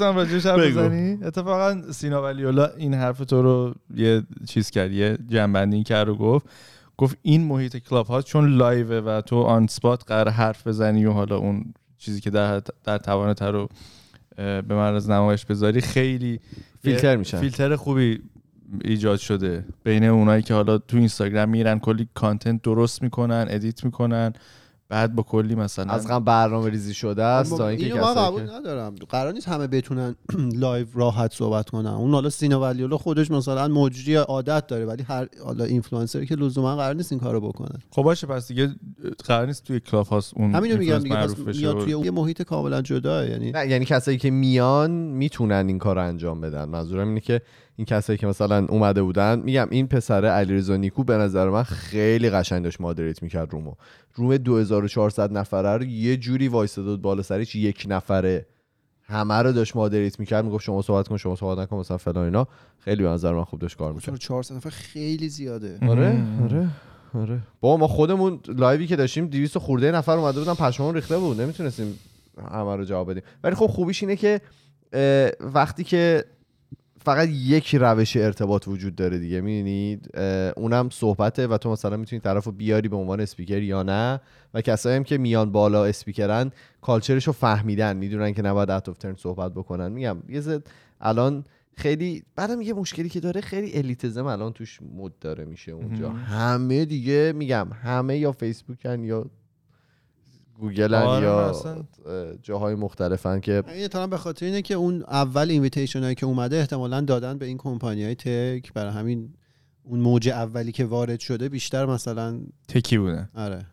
هم راجعش حرف. بزنی؟ اتفاقا سینا ولیولا این حرف تو رو یه چیز کرد یه جمع‌بندی کرد و گفت گفت این محیط کلاب ها چون live ه و تو on spot قرار حرف بزنی و حالا اون چیزی که در در توانت رو به معرض نمایش بذاری خیلی فیلتر میشن. فیلتر خوبی ایجاد شده بین اونایی که حالا تو اینستاگرام میرن کلی content درست می‌کنن edit می‌کنن بعد با کلی مثلا از قبل برنامه ریزی شده است تا اینکه اینو من قبول که- ندارم. قرار نیست همه بتونن live راحت صحبت کنن. اون حالا سینا ولیولا خودش مثلا مجری عادت داره ولی هر حالا اینفلوئنسری که لزوما قرار نیست این کارو بکنه. خب باشه پس دیگه قرار نیست توی کلاب هاست اون همینو میگم دیگه پس معروف بشه میاد و- توی اون یه محیط کاملا جدا یعنی نه یعنی کسایی که میان می‌تونن این کار رو انجام بدن. منظورم اینه که این کسایی که مثلا اومده بودن میگم این پسر علیرضا نیکو به نظر من خیلی قشنگ داشت مادریت می‌کرد رومو. روم 2400 نفره رو یه جوری وایساده بود بالا سرش یک نفره. همه رو داشت مادریت می‌کرد می‌گفت شما صحبت کن شما صحبت نکن مثلا فلان اینا. خیلی به نظر من خوب داشت کار می‌کرد. 400 نفر خیلی زیاده. آره. آره آره. با ما خودمون live ی که داشتیم 200 خورده نفر اومده بودن پشممون ریخته بود. نمی‌تونستیم همه رو جواب بدیم. ولی خب خوبیش اینه که وقتی که فقط یک روش ارتباط وجود داره دیگه می‌دونید اونم صحبته و تو مثلا می‌تونی طرف رو بیاری به عنوان اسپیکر یا نه؟ و کسایی هم که میان بالا اسپیکرن culture ش رو فهمیدن می‌دونن که نباید out of turn صحبت بکنن. میگم یه زد الان خیلی بعدم یه مشکلی که داره خیلی elitism الان توش مد داره میشه اونجا. همه دیگه میگم همه یا فیسبوکن یا گوگلن آره، یا جاهای مختلفن که این اتفاقا به خاطر اینه که اون اول invitation هایی که اومده احتمالا دادن به این کمپانی های tech. برای همین اون موج اولی که وارد شده بیشتر مثلا tech ی بودن آره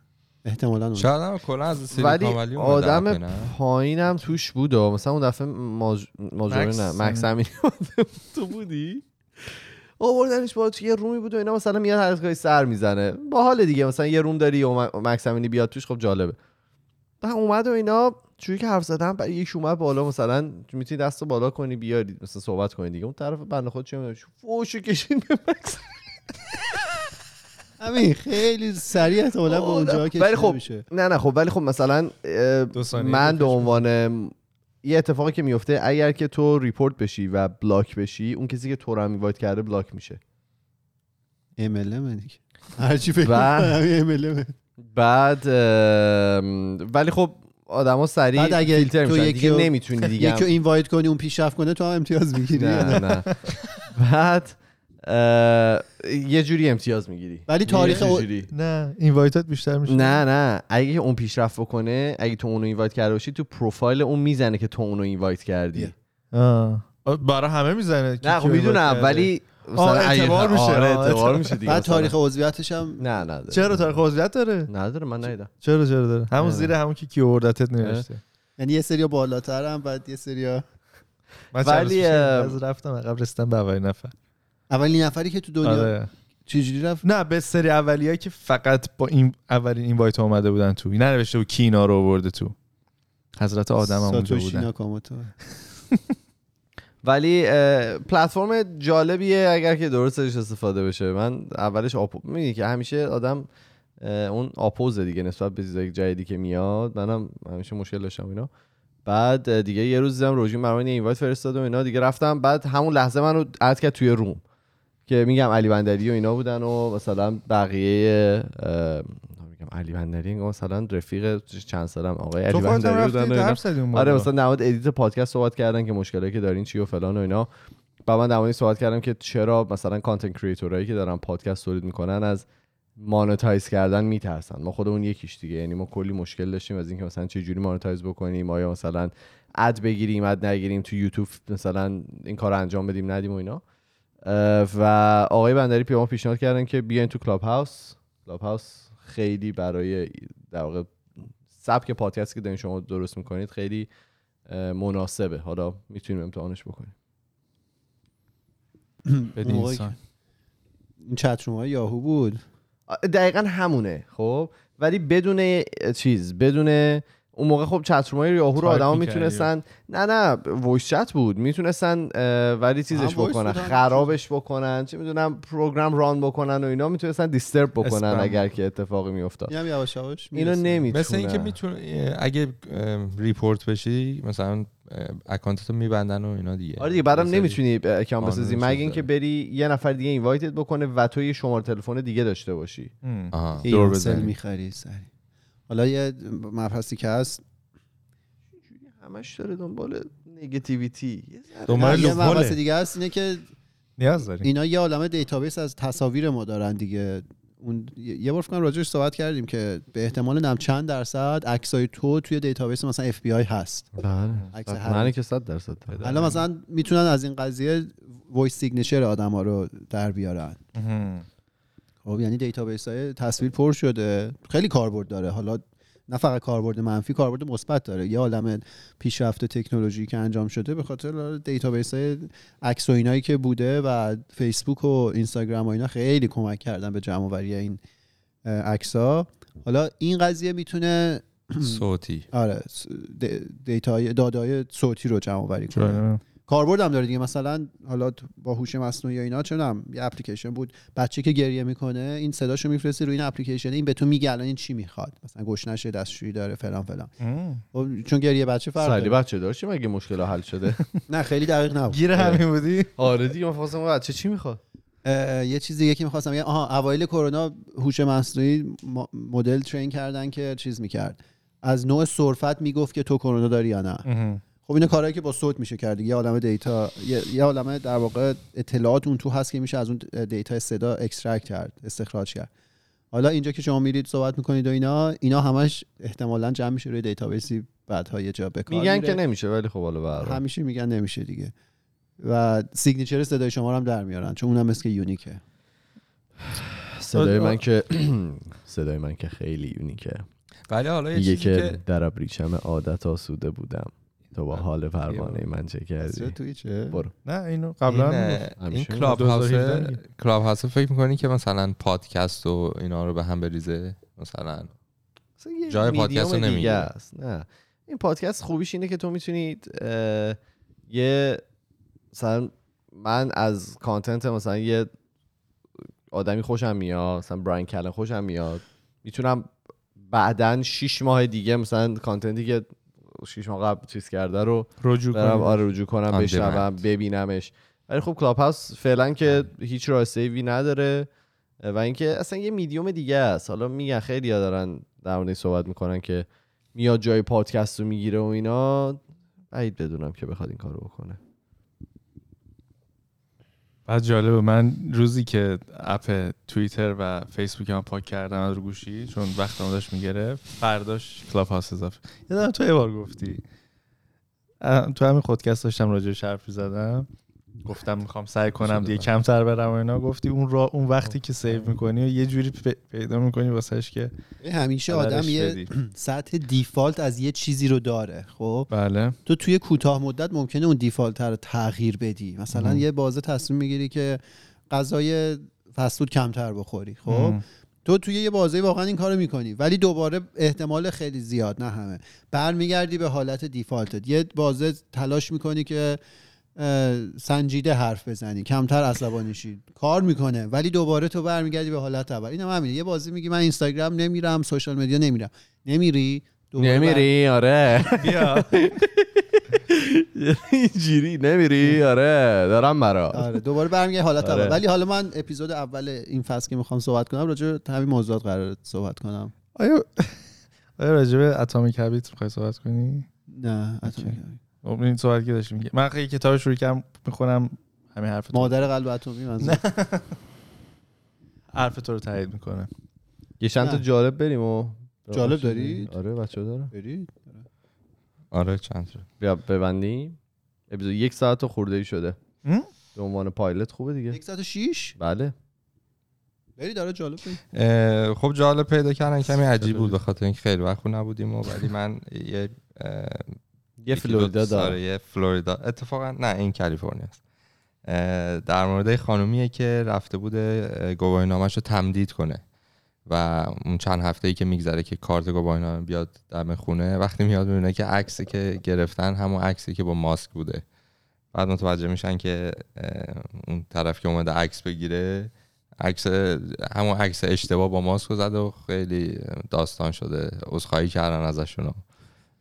احتمالا اون. شاید هم کلا از ولی آدم؟ پایینم توش بود و مثلا اون دفعه ماج... ماجوری نه مکس امینی تو بودی؟ آوردنش با تو یه room ی بود و اینا مثلا میاد هر سر می‌زنه. با حال دیگه مثلا یه room داری و مکس امینی بیاد توش خب جالبه. بعد اومد و اینا جوری که حرف زدن بعد یک اومد بالا مثلا می‌تونی دست رو بالا کنی بیاری مثلا صحبت کنی دیگه. اون طرف بنده خدا چه می‌دونم فوشو کشید به مکس. همین خیلی سریع احتمالا به اونجا ولی کشیده خب میشه. نه نه خب ولی خب مثلا من به عنوان یه اتفاقی که میفته اگر که تو report بشی و block بشی اون کسی که تو رو هم invite کرده block میشه. MLM دیگه. هرچی فکر و- بعد ولی خب آدما سریع بعد اگه فیلتر تو میشن. یکی دیگه نمی‌تونی دیگه یکی اینوایت کنی اون پیشرفت کنه تو هم امتیاز می‌گیری. نه نه. بعد یه جوری امتیاز می‌گیری. ولی تاریخ او- نه اینوایتات بیشتر میشه. نه نه. اگه اون پیشرفت بکنه اگه تو اونو اینوایت کرده باشی تو پروفایل اون می‌زنه که تو اونو اینوایت کردی. برای همه می‌زنه نه خب می‌دونم ولی اعتبار میشه. آره اعتبار میشه دیگه. بعد. تاریخ عضویتش هم نه نداره چرا تاریخ عضویت داره؟ نداره من ندیدم. چرا چرا داره؟ همون. زیر همون که کیوردتت نوشته. یعنی یه سری بالاتر هم بعد یه سری ولی، از رفتم عقب رسیدم به اولین نفر. اولین نفری که تو دنیا آره. چجوری رفت؟ نه به سری اولیایی که فقط با این اولین اینوایت اومده بودن تو. ننوشته بود کی اینا رو آورده تو. حضرت آدم هم اونجا ساتوشی بودن. ناکاموتو. ولی پلتفرم جالبیه اگر که درست ازش استفاده بشه. من اولش آپو می‌دونی که همیشه آدم اون oppose ه دیگه نسبت به چیزای جدیدی که میاد. منم همیشه مشکل داشتم اینا. بعد دیگه یه روز دیدم روژین یه invite فرستاد و اینا. دیگه رفتم. بعد همون لحظه منو add کرد توی room. که میگم علی بندری و اینا بودن و مثلا بقیه علی بندری انگار مثلا رفیق چند سالم آقای علی بندری بودن آره. مثلا مورد edit پادکست صحبت کردن که مشکلی که دارین چی و فلان و اینا. و من در صحبت کردم که چرا مثلا content creator ایی که دارن پادکست تولید می‌کنن از monetize کردن میترسن. ما خودمون یکیش دیگه. یعنی ما کلی مشکل داشتیم از اینکه مثلا چه جوری monetize بکنیم آیا مثلا ad بگیریم ad نگیریم تو یوتیوب مثلا این کار انجام بدیم ندیم و اینا. و آقای بندری پیما پیشنهاد کردن که بیاین تو Clubhouse Clubhouse خیلی برای در واقع سبک پادکستی که دارین شما درست می‌کنید خیلی مناسبه. حالا می‌تونیم امتحانش بکنیم. این chat room های یاهو بود. دقیقا همونه خب؟ ولی بدون چیز بدون اون موقع خب chat room ای یاهو رو آدما. می‌تونستن نه نه voice chat بود. می‌تونستن ولی چیزش بکنن خرابش بکنن چه می‌دونم program run بکنن و اینا. می‌تونستن disturb بکنن. اگر که اتفاقی میافتاد. هم یواش یواش اینو. نمی‌تونه مثل اینکه می‌تونه اگه report بشی مثلا account تو میبندن و اینا دیگه. آره دیگه بعدم نمی‌تونی قانون بسازی. مگه اینکه. بری یه نفر دیگه invite ت بکنه و تو یه شماره تلفن دیگه داشته باشی. دور بزنی. می‌خری سری. حالا یه مبحثی که هست. همش داره دنبال negativity دنبال یه دیگه هست اینه که نیاز داریم. اینا یه عالمه database از تصاویر ما دارن دیگه. اون یه بار فکر کنم راجعش صحبت کردیم که به احتمال نم چند درصد عکسای تو توی database مثلا اف بی آی هست. بله. که 100 درصد حالا مثلا می‌تونن از این قضیه voice signature آدم ها رو در بیارن. خب یعنی database های تصویر پر شده. خیلی کاربرد داره. حالا نه فقط کاربرد منفی کاربرد مثبت داره. یه عالم پیشرفت تکنولوژی که انجام شده به خاطر database های عکس و اینایی که بوده و فیسبوک و اینستاگرام و اینا خیلی کمک کردن به جمع آوری این عکس ها حالا این قضیه می‌تونه صوتی. آره س- د- data ی data ی صوتی رو جمع آوری کنه. کاربرد هم داره دیگه. مثلا حالا با هوش مصنوعی و اینا چه یه اپلیکیشن بود. بچه که گریه می‌کنه این صداشو میفرستی روی این اپلیکیشن. این به تو میگه الان این چی می‌خواد. مثلا گشنش دستشویی داره فلان فلان. خب چون گریه بچه فرق سالی داره. بچه داشتی مگه مشکل حل شده؟ نه خیلی دقیق نبود. گیر همین بودی؟ آره دیگه من خواستم بچه چی می‌خواد؟ یه چیز دیگه که می‌خواستم بگم. آها اوایل کرونا هوش مصنوعی مدل train کردن که چیز می‌کرد. از نوع سرفه‌ت می‌گفت که تو کرونا داری یا نه. خب اینا کارهایی که با صوت میشه کرد یه عالمه data یه, یه عالمه در واقع اطلاعات اون تو هست که میشه از اون data صدا extract کرد استخراج کرد. حالا اینجا که شما میرید صحبت می‌کنید و اینا اینا همش احتمالا جمع میشه روی database ی بعدها یه جا به کار میگن میره. که نمیشه ولی خب حالا. همیشه میگن نمیشه دیگه. و signature صدای شما رو هم در میارن چون اونم مثل که یونیکه. صدای من که صدای من که خیلی unique ه. ولی حالا یه چیزی که که در ابریشم عادت آسوده بودم. تو با حال پروانه من چه کردی توی چه برو نه اینو این, قبلا. این همیشه کلاب هاوس 2017 دیگه. کلاب هاوس فکر می‌کنی که مثلا پادکست و اینا رو به هم بریزه مثلا جای پادکست رو. است. نه این پادکست خوبیش اینه که تو می‌تونید یه مثلا من از content مثلا یه آدمی خوشم میاد مثلا براین کلن خوشم میاد می‌تونم بعدا شیش ماه دیگه مثلا content ی که شیش ماه قبل چیز کرده رو رجوع برم. آره رجوع کنم بشنوم. ببینمش. ولی خب کلاب هاوس فعلا که هیچ راه save ی نداره و اینکه اصلا یه میدیوم دیگه است. حالا میگن خیلی دارن در موردش صحبت می‌کنن که میاد جای پادکست رو می‌گیره و اینا. بعید بدونم که بخواد این کارو بکنه. بعد جالبه من روزی که app توییتر و فیسبوک هم پاک کردم رو گوشی چون وقتم داشت می‌گرفت فرداش کلاب هاوس اضافه یادم تو یه بار گفتی. تو همین خودکست داشتم راجع حرف زدم. گفتم می‌خوام سعی کنم دیگه کمتر برم و اینا. گفتی اون را اون وقتی که save می‌کنی و یه جوری پیدا می‌کنی واسهش که همیشه آدم یه. سطح default از یه چیزی رو داره خب؟ بله. تو توی کوتاه مدت ممکنه اون default رو تغییر بدی. مثلا مم. یه بازه تصمیم می‌گیری که غذای فستفود کمتر بخوری خب؟ ام. تو توی یه بازه واقعا این کارو می‌کنی ولی دوباره احتمال خیلی زیاد نه همه. برمیگردی به حالت دیفالتت. یه بازه تلاش می‌کنی که سنجیده حرف بزنی. کمتر عصبانی شی کار می‌کنه ولی دوباره تو برمیگردی به حالت اول. اینم همینه. یه بازی میگی من اینستاگرام نمیرم سوشال مدیا نمیرم. نمیری نمیری آره. اینجوری نمیری آره. دارم برا. آره دوباره برمیگه حالت آره. اول. ولی حالا من اپیزود اول این فصل که می‌خوام صحبت کنم راجع به همین موضوعات قرار صحبت کنم. آیا آیا راجع به اتمیک هابیت می‌خوای صحبت کنی؟ نه اوکی. خب این صحبت که داشتیم. میگه من خیلی کتاب شروع کردم می‌خونم همین حرف مادر قلب اتمی منظور. حرف تو رو تایید می‌کنه. یه چند تا. جالب بریم و جالب دارید؟ آره بچه داره. برید. آره. چند تا. بیا ببندیم. اپیزود یک ساعت و خورده ای شده؟ به عنوان پایلت خوبه دیگه. یک ساعت و شیش؟ بله. برید داره جالب خب جالب پیدا کردن کمی عجیب بود به خاطر اینکه خیلی وقت نبودیم و ولی من یه یه فلوریدا داره یه فلوریدا. اتفاقا نه این کالیفرنیا است. در مورد خانومیه که رفته بوده گواهی رو تمدید کنه و اون چند هفته ای که میگذره که کارت گواهی بیاد دم خونه وقتی میاد می‌بینه که عکسی که گرفتن همون عکسی که با ماسک بوده. بعد متوجه میشن که اون طرف که اومده عکس بگیره عکس همون عکس اشتباه با ماسک زده و خیلی داستان شده عذرخواهی کردن ازشون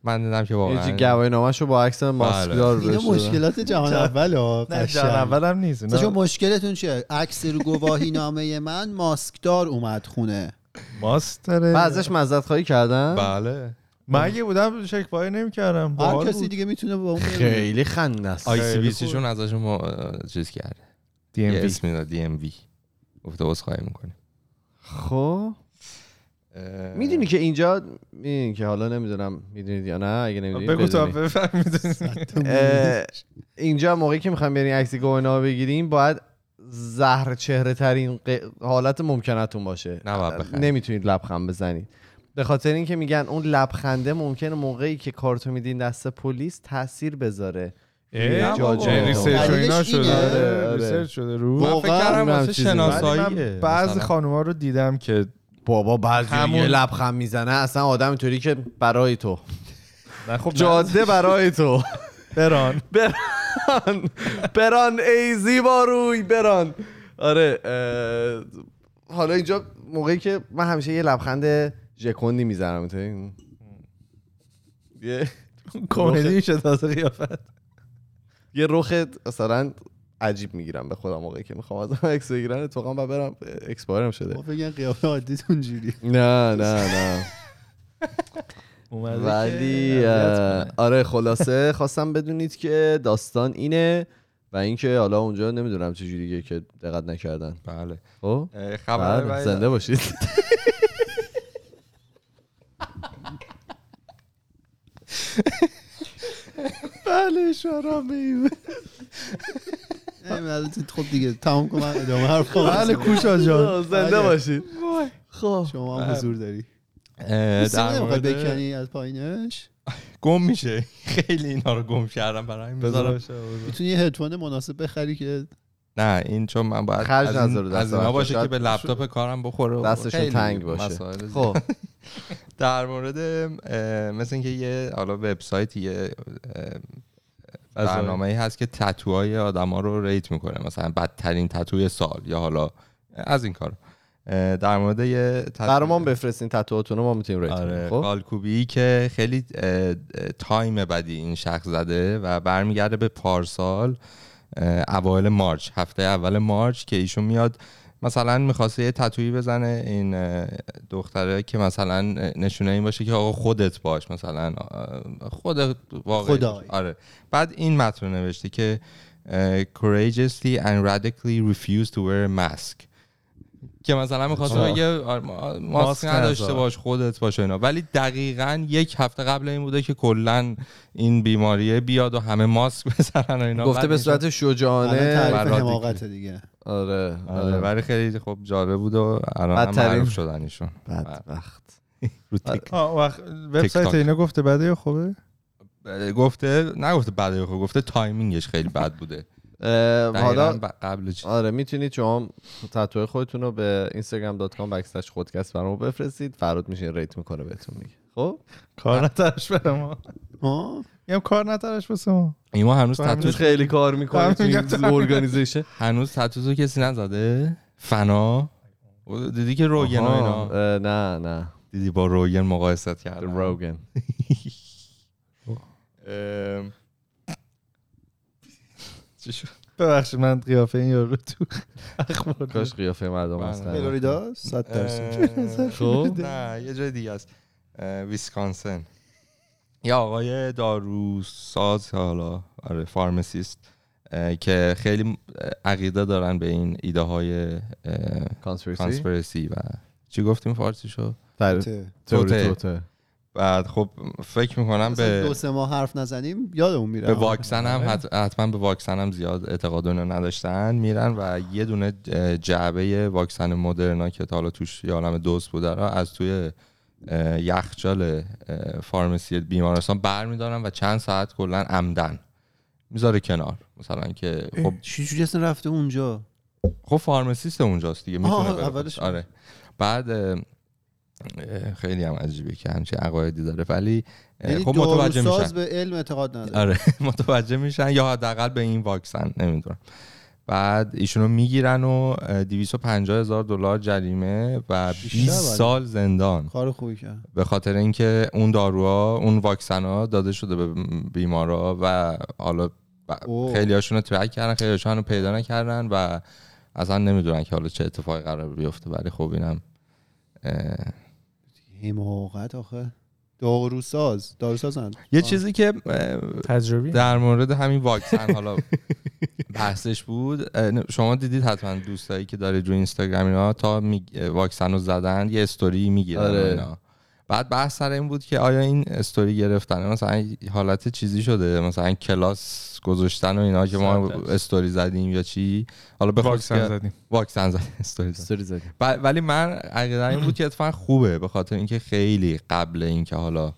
من دیدم که یه واقعا گواهی نامش رو با عکس ماسکدار اینا بهش دادن. مشکلات جهان اول ها نه جان اولم نیست مثلا اینا شما مشکلتون چیه؟ عکس رو گواهی نامه من ماسکدار اومد خونه. ماستره و ازش مزد خواهی کردن بله. من اگه بودم شکوایی نمی‌کردم. هر کسی دیگه می‌تونه با اون. خیلی خنده است. آی سی بی خوب. سیشون ازشون ما چیز کرده. یه اسمی داد دی ام وی. گفته عذرخواهی می‌کنیم خب. می‌دونی که اینجا می‌دونی که حالا نمی‌دونم می‌دونید یا نه اگه نمی‌دونید بگو تا اینجا موقعی که می‌خوایم بریم عکس گواهینامه بگیریم باید زهر چهره ترین ق- حالت ممکنتون باشه. نمی‌تونید لبخند بزنید به خاطر اینکه میگن اون لبخنده ممکنه موقعی که کارتو میدین دست پلیس تاثیر بذاره. یعنی research و اینا شده اینه؟ آره، آره. research شده رو من فکر واقعا کردم واسه شناساییه بعضی. خانوما رو دیدم که بابا بعضی همون- یه لبخند می‌زنه اصلا آدم اینطوری که برای تو. نه خب. جاده برای تو. بران. بران. بران ای زیبا روی بران. آره اه، حالا اینجا موقعی که من همیشه یه لبخند ژکوندی می‌زنم اینطوری. یه کمدی میشه تازه قیافت. یه رخ مثلا عجیب می‌گیرم به خودم موقعی که می‌خوام از عکس بگیرن اتفاقا من برم اکسپایرم شده. ما فکر قیافه عادیتون جوری نه نه نه. ولی. آره خلاصه خواستم بدونید که داستان اینه و اینکه حالا اونجا نمی‌دونم چه جوریه که دقت نکردن. بله. خب؟ خبر بله، زنده باشید. بله شرامه خب دیگه تمام کن من ادامه حرف بله کوشا جان. زنده بله. باشید خب. شما هم حضور داری. در مورد بکنی از پایینش. گم میشه. خیلی اینا رو گم کردم برای بذارم. می‌تونی یه هدفون مناسب بخری که نه این چون من باید خرج از, این- از اینا. باشه که به لپتاپ کارم بخوره دستشون خیلی تنگ باشه. خب. در مورد مثل اینکه یه حالا وبسایت یه برنامه هست که تتوهای آدما رو rate می‌کنه. مثلا بدترین تتوی سال یا حالا از این کار در مورد یه تتو- برام بفرستین تتوهاتون رو ما می‌تونیم rate آره کنیم خب؟ که خیلی time بدی این شخص زده و برمیگرده به پارسال اوایل March. هفته اول March که ایشون میاد مثلا می‌خواسته یه تتویی بزنه این دختره که مثلا نشونه این باشه که آقا خودت باش مثلا خدای. باش. آره بعد این متن رو نوشته که courageously and radically refuse to wear a mask که مثلا می‌خواسته آه. بگه ما- ماسک نداشته. باش خودت باشه اینا. ولی دقیقا یک هفته قبل این بوده که کلا این بیماریه بیاد و همه ماسک بزنن و اینا. گفته به صورت شجاعانه. حماقت دیگه. آره آره. آره. ولی خیلی خب جالب بود و الان هم. معروف شدن ایشون. بدبخت. رو تیک وقت وبسایت. اینا گفته بده یا خوبه گفته نگفته بعد خب گفته تایمینگش خیلی بد بوده. حالا قبل چیز آره می‌تونید شما تتوی خودتون رو به instagram.com بکسلش خودکست برام بفرستید. فراد میشه ریت می‌کنه بهتون میگه خب؟ کار نترش برم ما. ها میگم کار نترش بسه ما. ایما هنوز تو تو تتوش خیلی کار می‌کنی من تو این تو- ارگانیزیشن هنوز تتوزو کسی نزده؟ فنا؟ دیدی که روگن و اینا؟ نه نه. دیدی با روگن مقایست کردن روگن. چی شد؟ ببخشید من قیافه این یارو تو اخبار کاش قیافه مردم بله. هستن. فلوریدا 100 درصد. خب. نه یه جای دیگه است. ویسکانسن. یه آقای داروساز حالا آره فارماسیست که خیلی عقیده دارن به این ایده های کانسپیرسی کانسپیرسی و چی گفتیم؟ فارسی شو توته. بعد خب فکر می‌کنم به دو سه ماه حرف نزنیم یادمون میره. به واکسن هم حت- حتما به واکسن هم زیاد اعتقاد اونو نداشتن میرن و یه دونه جعبه واکسن مدرنا که تا حالا توش یه عالم دوست بوده رو از توی یخچال اه، فارماسی بیمارستان برمیدارن و چند ساعت کلا عمدن. می‌ذاره کنار. مثلا که خب چجوری اصلا رفته اونجا؟ خب فارماسیست اونجاست دیگه می‌تونه. آره. بعد خیلی هم عجیبه که همچین عقایدی داره. ولی یعنی خب متوجه میشن. به علم اعتقاد نداره. آره متوجه میشن یا حداقل به این واکسن نمی‌دونم. بعد ایشونو می‌گیرن و اه، 250 هزار دلار جریمه و بیشتر 20 ولی. سال زندان. کار خوبی کرد. به خاطر اینکه اون داروها اون واکسن ها داده شده به بیمارا و حالا. خیلی هاشون رو ترک کردن خیلی هاشون رو پیدا نکردن و اصلا نمی‌دونن که حالا چه اتفاقی قرار بیفته ولی خب اینم حماقت آخه. داروساز. داروسازن. یه آه. چیزی که تجربی؟ در مورد همین واکسن حالا بحثش بود. شما دیدید حتما دوستایی که دارید رو اینستاگرام اینا تا می- واکسن رو زدن یه استوری می‌گیرن آره. اینا. بعد بحث سر این بود که آیا این استوری گرفتن مثلا حالت چیزی شده مثلا کلاس گذاشتن و اینا که ما. استوری زدیم یا چی؟ حالا به واکسن زدیم. واکسن زدیم استوری زدیم استوری زدیم. ب- ولی من عقیدم این بود که اتفاقا خوبه به خاطر اینکه خیلی قبل اینکه حالا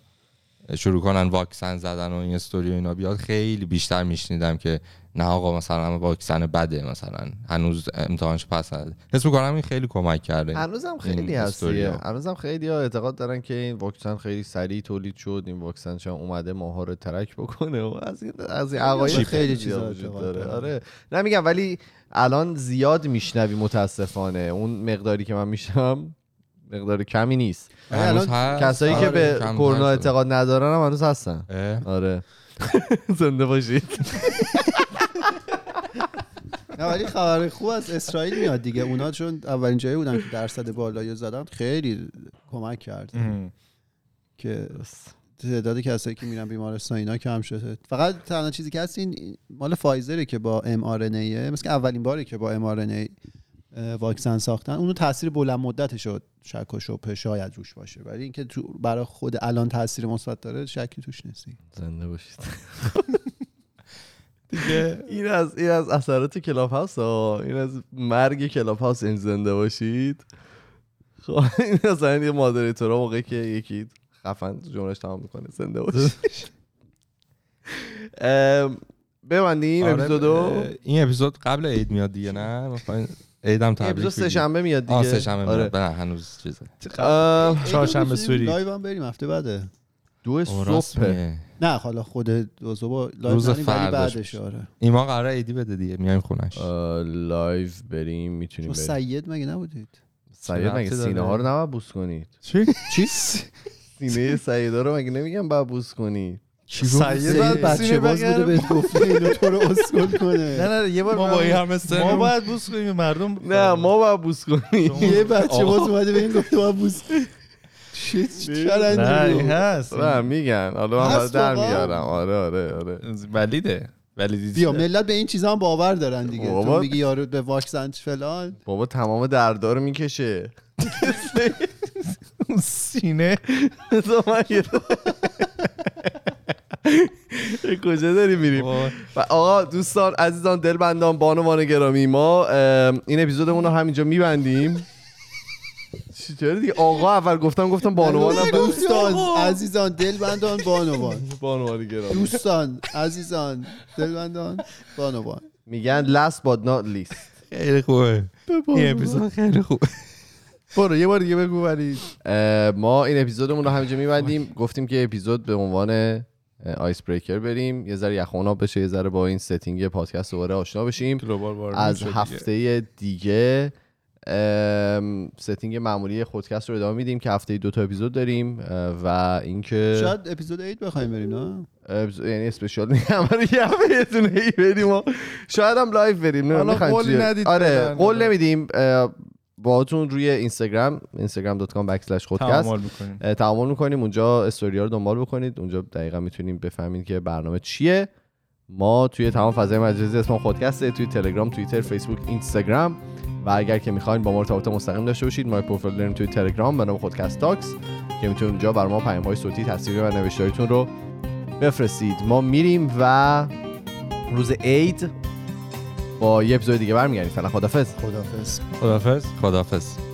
شروع کنن واکسن زدن و این استوری و اینا بیاد خیلی بیشتر میشنیدم که نه آقا مثلا واکسن بده مثلا. هنوز امتحانش پس نده حس می‌کنم این خیلی کمک کرده. هنوزم خیلی هستیه. هنوزم خیلی ها اعتقاد دارن که این واکسن خیلی سریع تولید شد. این واکسن چون اومده ماها رو ترک بکنه. و از این از این عقاید خیلی خیلی چیزا وجود داره. آره. نمیگم ولی الان زیاد میشنوی متاسفانه. اون مقداری که من میشنم مقدار کمی نیست. هنوز الان. کسایی که آره، به کرونا. اعتقاد ندارن هم هنوز هستن. اه. آره. زنده باشید. نه ولی خبر خوب از اسرائیل میاد دیگه. اونا چون اولین جایی بودن که درصد بالایی زدن خیلی کمک کرد. که تعداد کسایی که میرن بیمارستان اینا کم شده. فقط تنها چیزی که هست این مال فایزره که با mRNA مثل اولین باره که با mRNA واکسن ساختن. اونو تاثیر بلند مدتش رو شک و شبهه شاید روش باشه. ولی اینکه برای خود الان تاثیر مثبت داره شکی توش نیستی زنده باشید. دیگه. این از این از اثرات کلاب هاوس ها. این از مرگ کلاب هاوس این زنده باشید. خب این مثلا یه moderator ا موقعی که یکی خفن جملهش تمام می‌کنه. زنده باشید. ام، ببندیم آره، اپیزودو این اپیزود قبل عید میاد دیگه نه؟ عیدم تبریک اپیزود سه. شنبه میاد دیگه. آه سه شنبه آره. میاد. نه هنوز چیزه. چهارشنبه سوری. live هم بریم هفته بعده. دو صبح. نه حالا خود با live روز بعدش آره. ایما قرار عیدی بده دیگه میایم خونش. لایو بریم می‌تونیم بریم. سید مگه نبودید؟ سید مگه سینه؟ ها رو نباید بوس کنید؟ چی؟ چی؟ سینه سیدا رو مگه نمیگم باید بوس کنید؟ سید سید بچه باز بوده. بهت گفته اینو تو رو اسکل نه کنه نه یه بار ما با این همه سن ما باید بوس کنیم مردم نه ما باید بوس کنیم. یه بچه. باز اومده به این گفته باید بوس چه این چرنده هست. نه میگن. حالا من در؟ میارم. آره آره آره. ولیده. ولیدی بیا ملت به این چیزا هم باور دارن دیگه. تو. میگی یارو به واکسن فلان. بابا تمام دردا رو می‌کشه. سینه. کجا داری میریم. و آقا دوستان عزیزان دلبندان بانوان گرامی ما این اپیزودمون رو همینجا میبندیم. چطوری دیگه آقا اول گفتم گفتم بانوانم دوستان عزیزان دلبندان بانوان. بانوان گرامی دوستان عزیزان دلبندان بانوان. میگن last but not least. خیلی خوبه. این اپیزود خیلی خوبه. برو یه بار دیگه بگو اه، ما این اپیزودمون رو همینجا میبندیم. گفتیم که اپیزود به عنوان ice breaker بریم. یه ذره یخونا بشه یه ذره با این setting پادکست دوباره آشنا بشیم. از. هفته دیگه setting معمولی خودکست رو ادامه میدیم که هفته دو تا اپیزود داریم و اینکه شاید اپیزود 8 بخوایم بریم نه اپیزود- یعنی special نیست همه رو یه همه یه دونه ای بریم و شاید هم live بریم نه چیه؟ ندید آره. قول نمیدیم اه، باهاتون روی اینستاگرام instagram.com backslash خودکست تعامل می‌کنیم تعامل می‌کنیم اونجا استوریا رو دنبال بکنید اونجا دقیقا می‌تونیم بفهمید که برنامه چیه ما توی تمام فضای مجازی اسم خودکسته توی تلگرام توییتر فیسبوک اینستاگرام و اگر که می‌خواین با ما ارتباط مستقیم داشته باشید ما پروفایل داریم توی تلگرام به نام خودکست تاکس که می‌تونید اونجا بر ما پیام های صوتی تصویری و نوشتاریتون رو بفرستید. ما میریم و روز عید با یه اپیزود دیگه برمیگردیم. فعلا خدافظ خدافظ خدافظ خدافظ